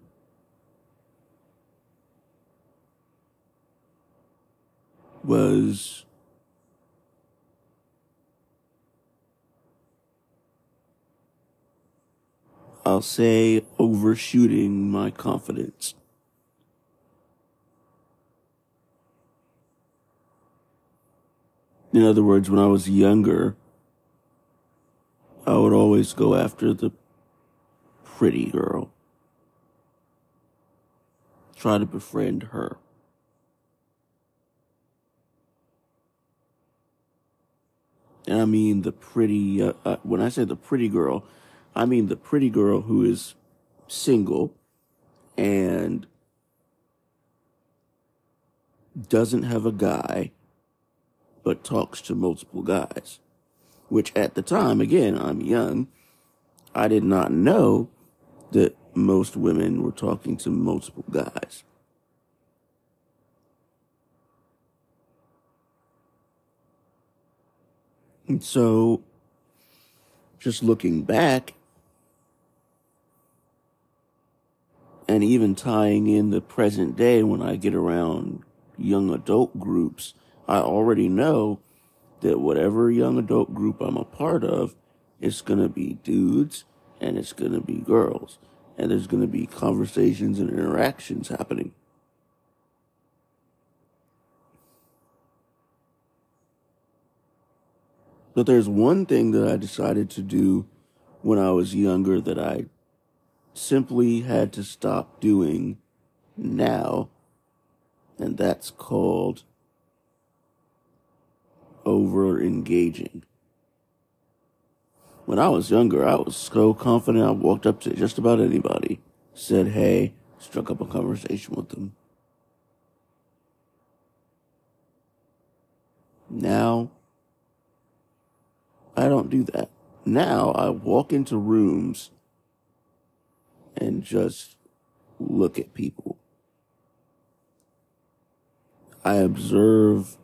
was I'll say overshooting my confidence. In other words, when I was younger, I would always go after the pretty girl. Try to befriend her. And I mean the pretty, uh, uh, when I say the pretty girl, I mean the pretty girl who is single and doesn't have a guy, but talks to multiple guys. Which at the time, again, I'm young, I did not know that most women were talking to multiple guys. And so, just looking back, and even tying in the present day when I get around young adult groups, I already know that whatever young adult group I'm a part of, it's going to be dudes and it's going to be girls. And there's going to be conversations and interactions happening. But there's one thing that I decided to do when I was younger that I simply had to stop doing now, and that's called over engaging. When I was younger, I was so confident I walked up to just about anybody, said hey, struck up a conversation with them. Now, I don't do that. Now I walk into rooms and just look at people. I observe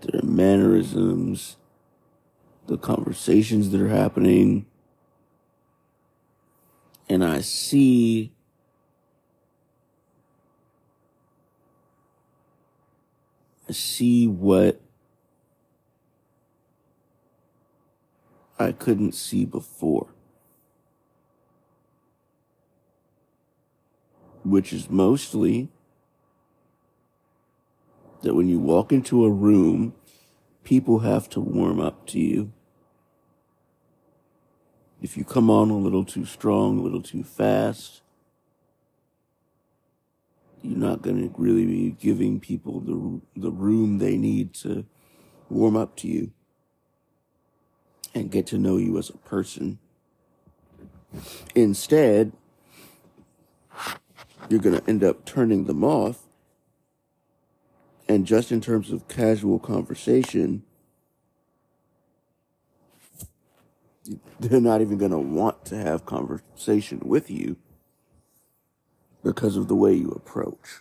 their mannerisms, the conversations that are happening, and I see I see what I couldn't see before. Which is mostly that when you walk into a room, people have to warm up to you. If you come on a little too strong, a little too fast, you're not going to really be giving people the, the room they need to warm up to you and get to know you as a person. Instead, you're going to end up turning them off. And just in terms of casual conversation, they're not even going to want to have conversation with you because of the way you approach.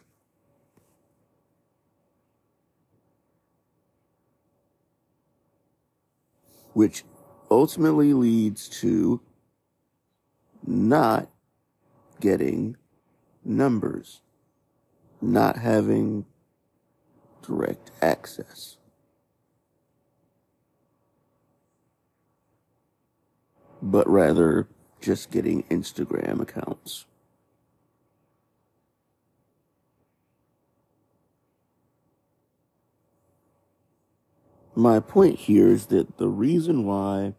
Which ultimately leads to not getting numbers not having direct access. But rather just getting Instagram accounts. My point here is that the reason why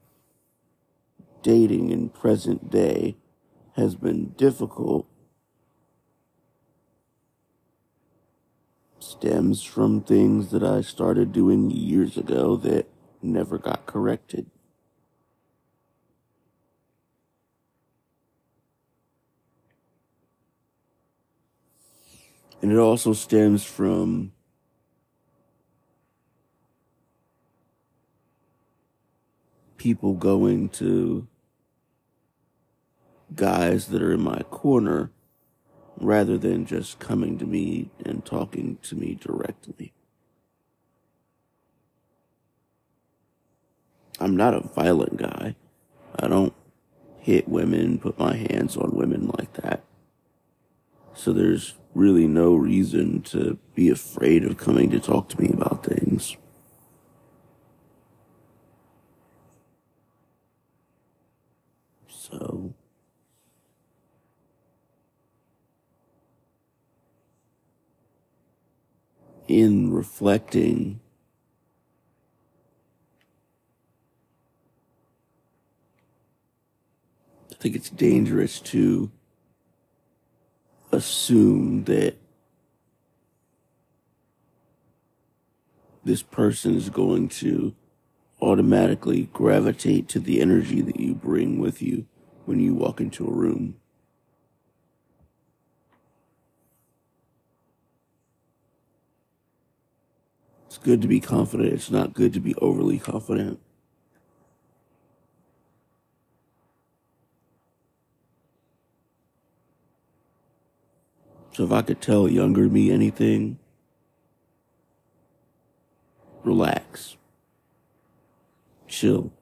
dating in present day has been difficult stems from things that I started doing years ago that never got corrected. And it also stems from people going to guys that are in my corner rather than just coming to me and talking to me directly. I'm not a violent guy. I don't hit women, put my hands on women like that. So there's really no reason to be afraid of coming to talk to me about things. So. In reflecting, I think it's dangerous to assume that this person is going to automatically gravitate to the energy that you bring with you when you walk into a room. It's good to be confident. It's not good to be overly confident. So if I could tell younger me anything, relax. Chill.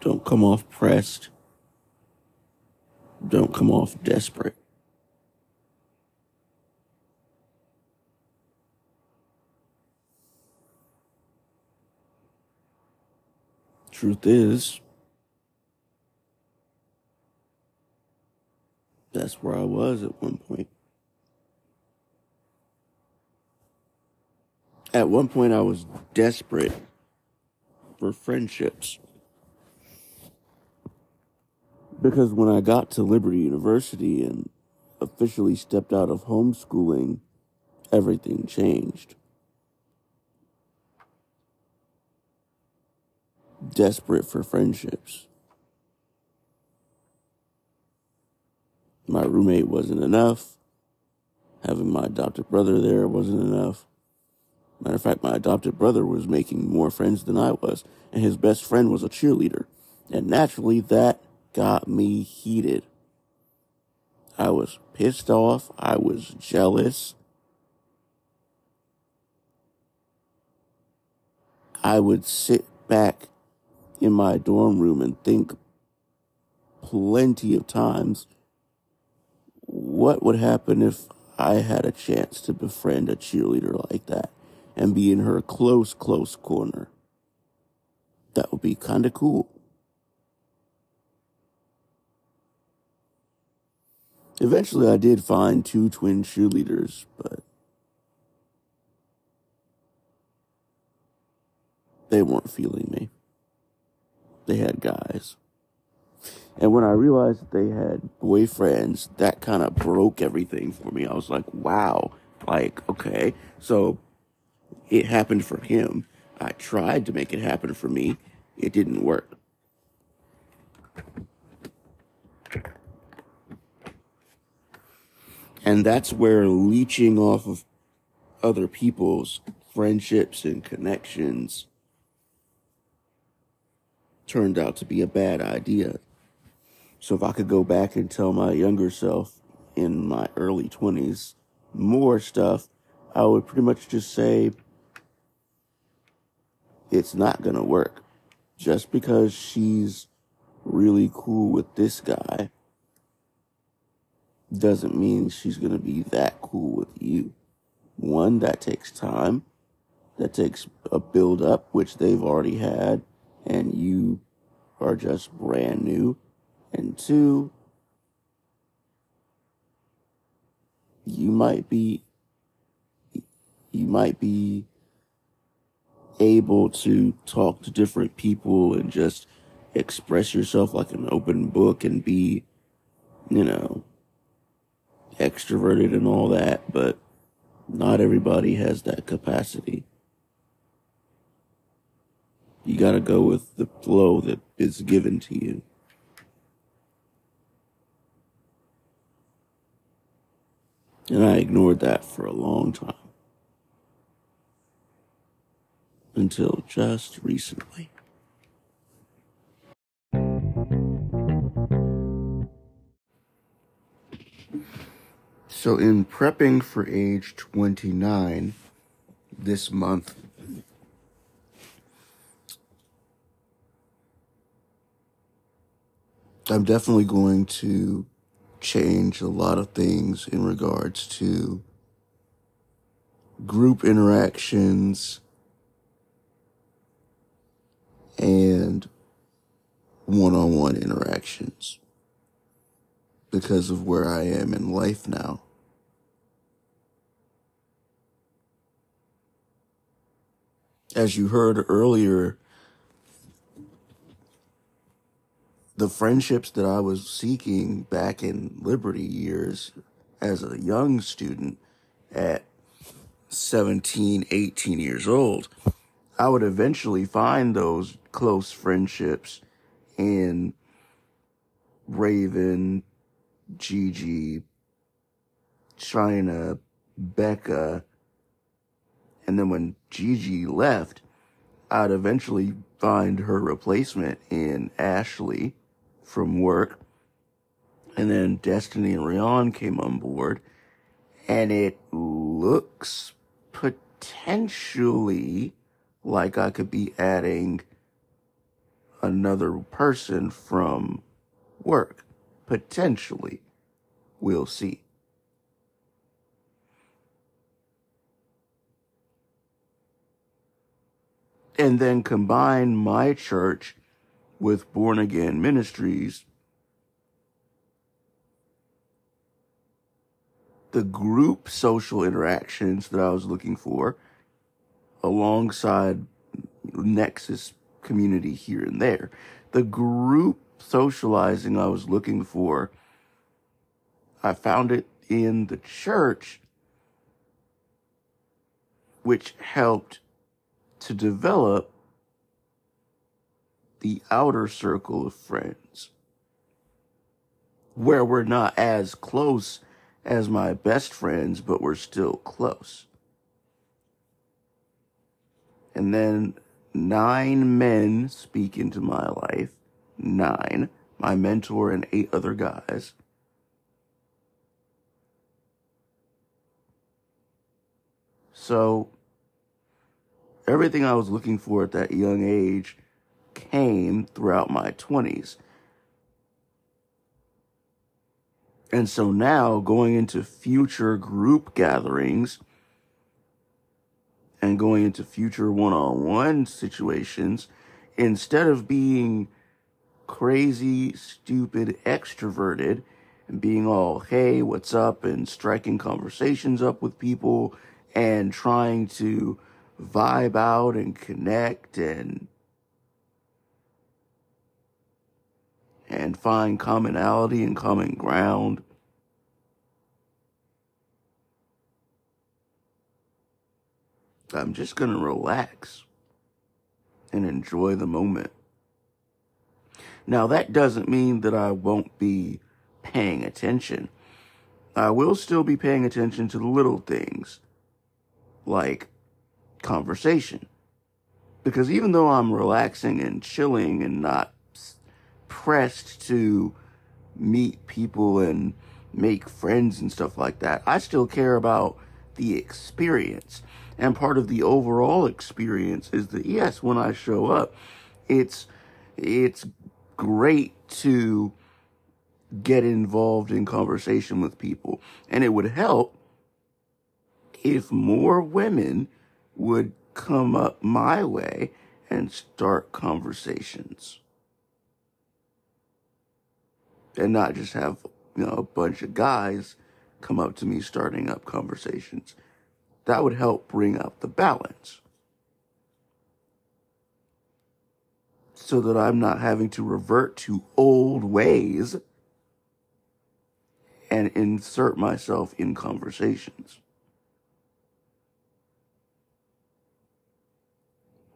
Don't come off pressed. Don't come off desperate. Truth is, that's where I was at one point. At one point, I was desperate for friendships. Because when I got to Liberty University and officially stepped out of homeschooling, everything changed. Desperate for friendships. My roommate wasn't enough. Having my adopted brother there wasn't enough. Matter of fact, my adopted brother was making more friends than I was, and his best friend was a cheerleader. And naturally, that got me heated. I was pissed off. I was jealous. I would sit back in my dorm room and think plenty of times what would happen if I had a chance to befriend a cheerleader like that and be in her close, close corner. That would be kind of cool. Eventually, I did find two twin cheerleaders, but they weren't feeling me. They had guys. And when I realized that they had boyfriends, that kind of broke everything for me. I was like, wow, like, okay. So it happened for him. I tried to make it happen for me. It didn't work. And that's where leeching off of other people's friendships and connections turned out to be a bad idea. So if I could go back and tell my younger self in my early 20s more stuff, I would pretty much just say it's not going to work. Just because she's really cool with this guy doesn't mean she's going to be that cool with you. One, that takes time. That takes a build up, which they've already had, and you are just brand new. And two, you might be, you might be able to talk to different people and just express yourself like an open book and be, you know, extroverted and all that, but not everybody has that capacity. You gotta go with the flow that is given to you. And I ignored that for a long time. Until just recently. So, in prepping for age 29 this month, I'm definitely going to change a lot of things in regards to group interactions and one on one interactions because of where I am in life now. As you heard earlier, the friendships that I was seeking back in Liberty years as a young student at 17, 18 years old, I would eventually find those close friendships in Raven, Gigi, China, Becca, and then when Gigi left, I'd eventually find her replacement in Ashley from work. And then Destiny and Rion came on board. And it looks potentially like I could be adding another person from work. Potentially. We'll see. And then combine my church with Born Again Ministries. The group social interactions that I was looking for alongside Nexus community here and there. The group socializing I was looking for, I found it in the church, which helped to develop the outer circle of friends where we're not as close as my best friends, but we're still close. And then nine men speak into my life. Nine. My mentor and eight other guys. So, everything I was looking for at that young age came throughout my 20s. And so now going into future group gatherings and going into future one on one situations, instead of being crazy, stupid, extroverted and being all, hey, what's up, and striking conversations up with people and trying to vibe out and connect and and find commonality and common ground. I'm just going to relax and enjoy the moment. Now, that doesn't mean that I won't be paying attention. I will still be paying attention to the little things, like conversation. Because even though I'm relaxing and chilling and not pressed to meet people and make friends and stuff like that. I still care about the experience. And part of the overall experience is that yes, when I show up, it's it's great to get involved in conversation with people. And it would help if more women would come up my way and start conversations. And not just have, you know, a bunch of guys come up to me starting up conversations. That would help bring up the balance. So that I'm not having to revert to old ways and insert myself in conversations.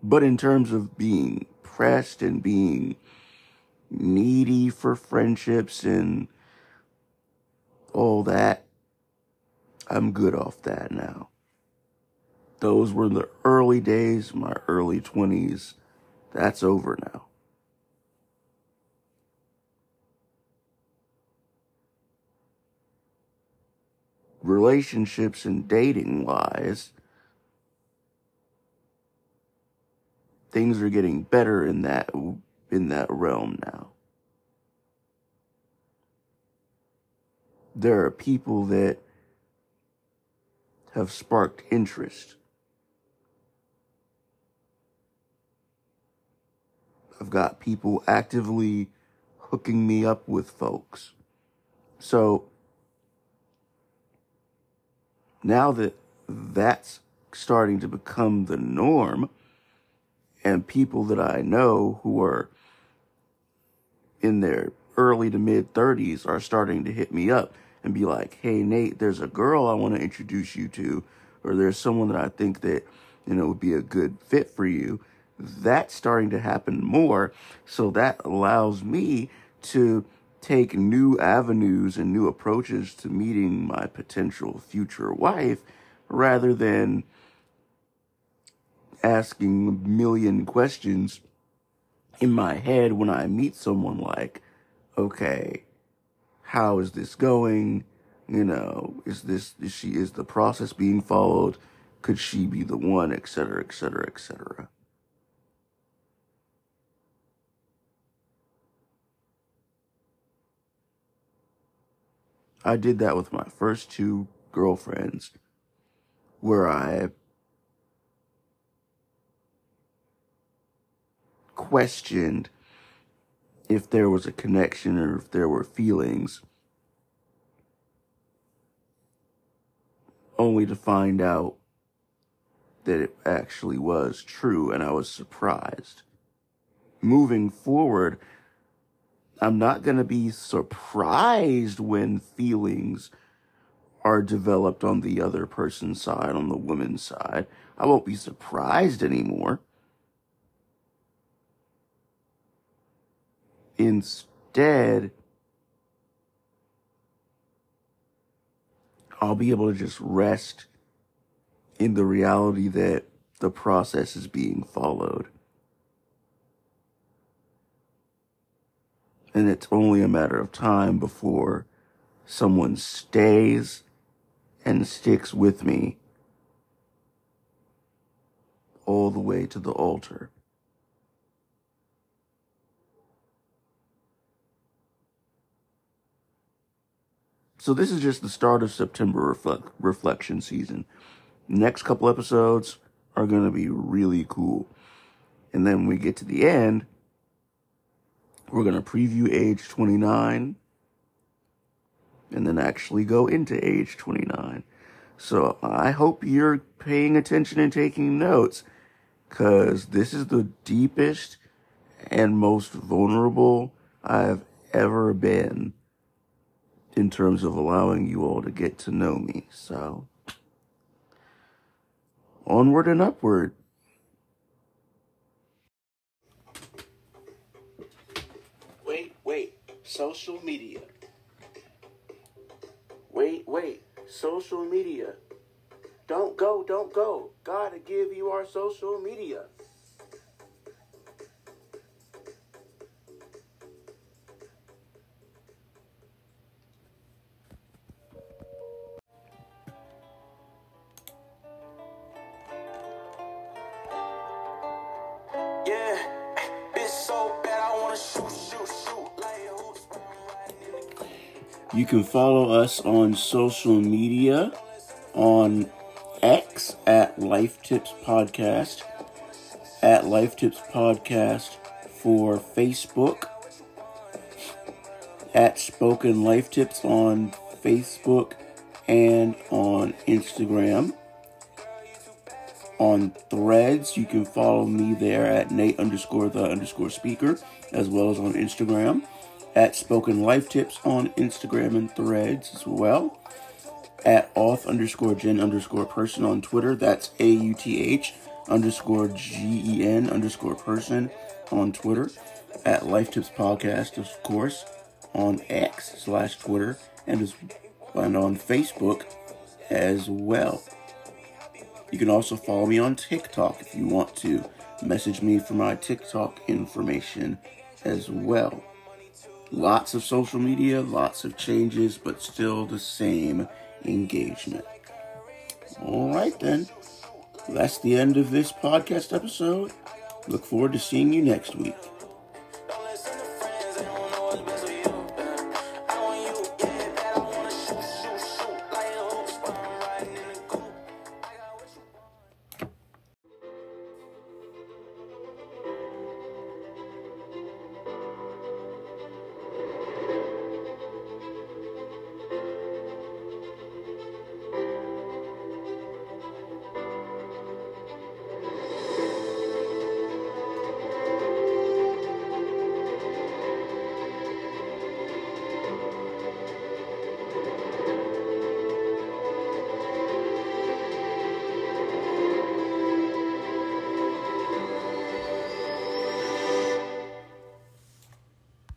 But in terms of being pressed and being needy for friendships and all that, I'm good off that now. Those were the early days, my early 20s. That's over now. Relationships and dating wise, things are getting better in that in that realm now. There are people that have sparked interest. I've got people actively hooking me up with folks. So now that that's starting to become the norm, and people that I know who are in their early to mid 30s are starting to hit me up and be like, hey, Nate, there's a girl I want to introduce you to, or there's someone that I think that, you know, would be a good fit for you. That's starting to happen more. So that allows me to take new avenues and new approaches to meeting my potential future wife rather than asking a million questions in my head when I meet someone like, okay, how is this going? You know, is this, is she, is the process being followed? Could she be the one, et cetera, et cetera, et cetera. I did that with my first two girlfriends where I questioned if there was a connection or if there were feelings, only to find out that it actually was true, and I was surprised. Moving forward, I'm not going to be surprised when feelings are developed on the other person's side, on the woman's side. I won't be surprised anymore. Instead, I'll be able to just rest in the reality that the process is being followed. And it's only a matter of time before someone stays and sticks with me all the way to the altar. So this is just the start of September reflect, reflection season. Next couple episodes are going to be really cool. And then we get to the end, we're going to preview age 29 and then actually go into age 29. So I hope you're paying attention and taking notes because this is the deepest and most vulnerable I've ever been in terms of allowing you all to get to know me. So, onward and upward. Wait, wait, social media. Wait, wait, social media. Don't go, don't go. Gotta give you our social media. You can follow us on social media on X at Life Tips Podcast, at Life Tips Podcast for Facebook, at Spoken Life Tips on Facebook and on Instagram. On threads, you can follow me there at Nate underscore the underscore speaker, as well as on Instagram at Spoken Life Tips on Instagram and threads as well. At auth underscore gen underscore person on Twitter. That's A U T H underscore G E N underscore person on Twitter. At Life Tips Podcast, of course, on X slash Twitter and, as, and on Facebook as well. You can also follow me on TikTok if you want to. Message me for my TikTok information as well. Lots of social media, lots of changes, but still the same engagement. All right, then. That's the end of this podcast episode. Look forward to seeing you next week.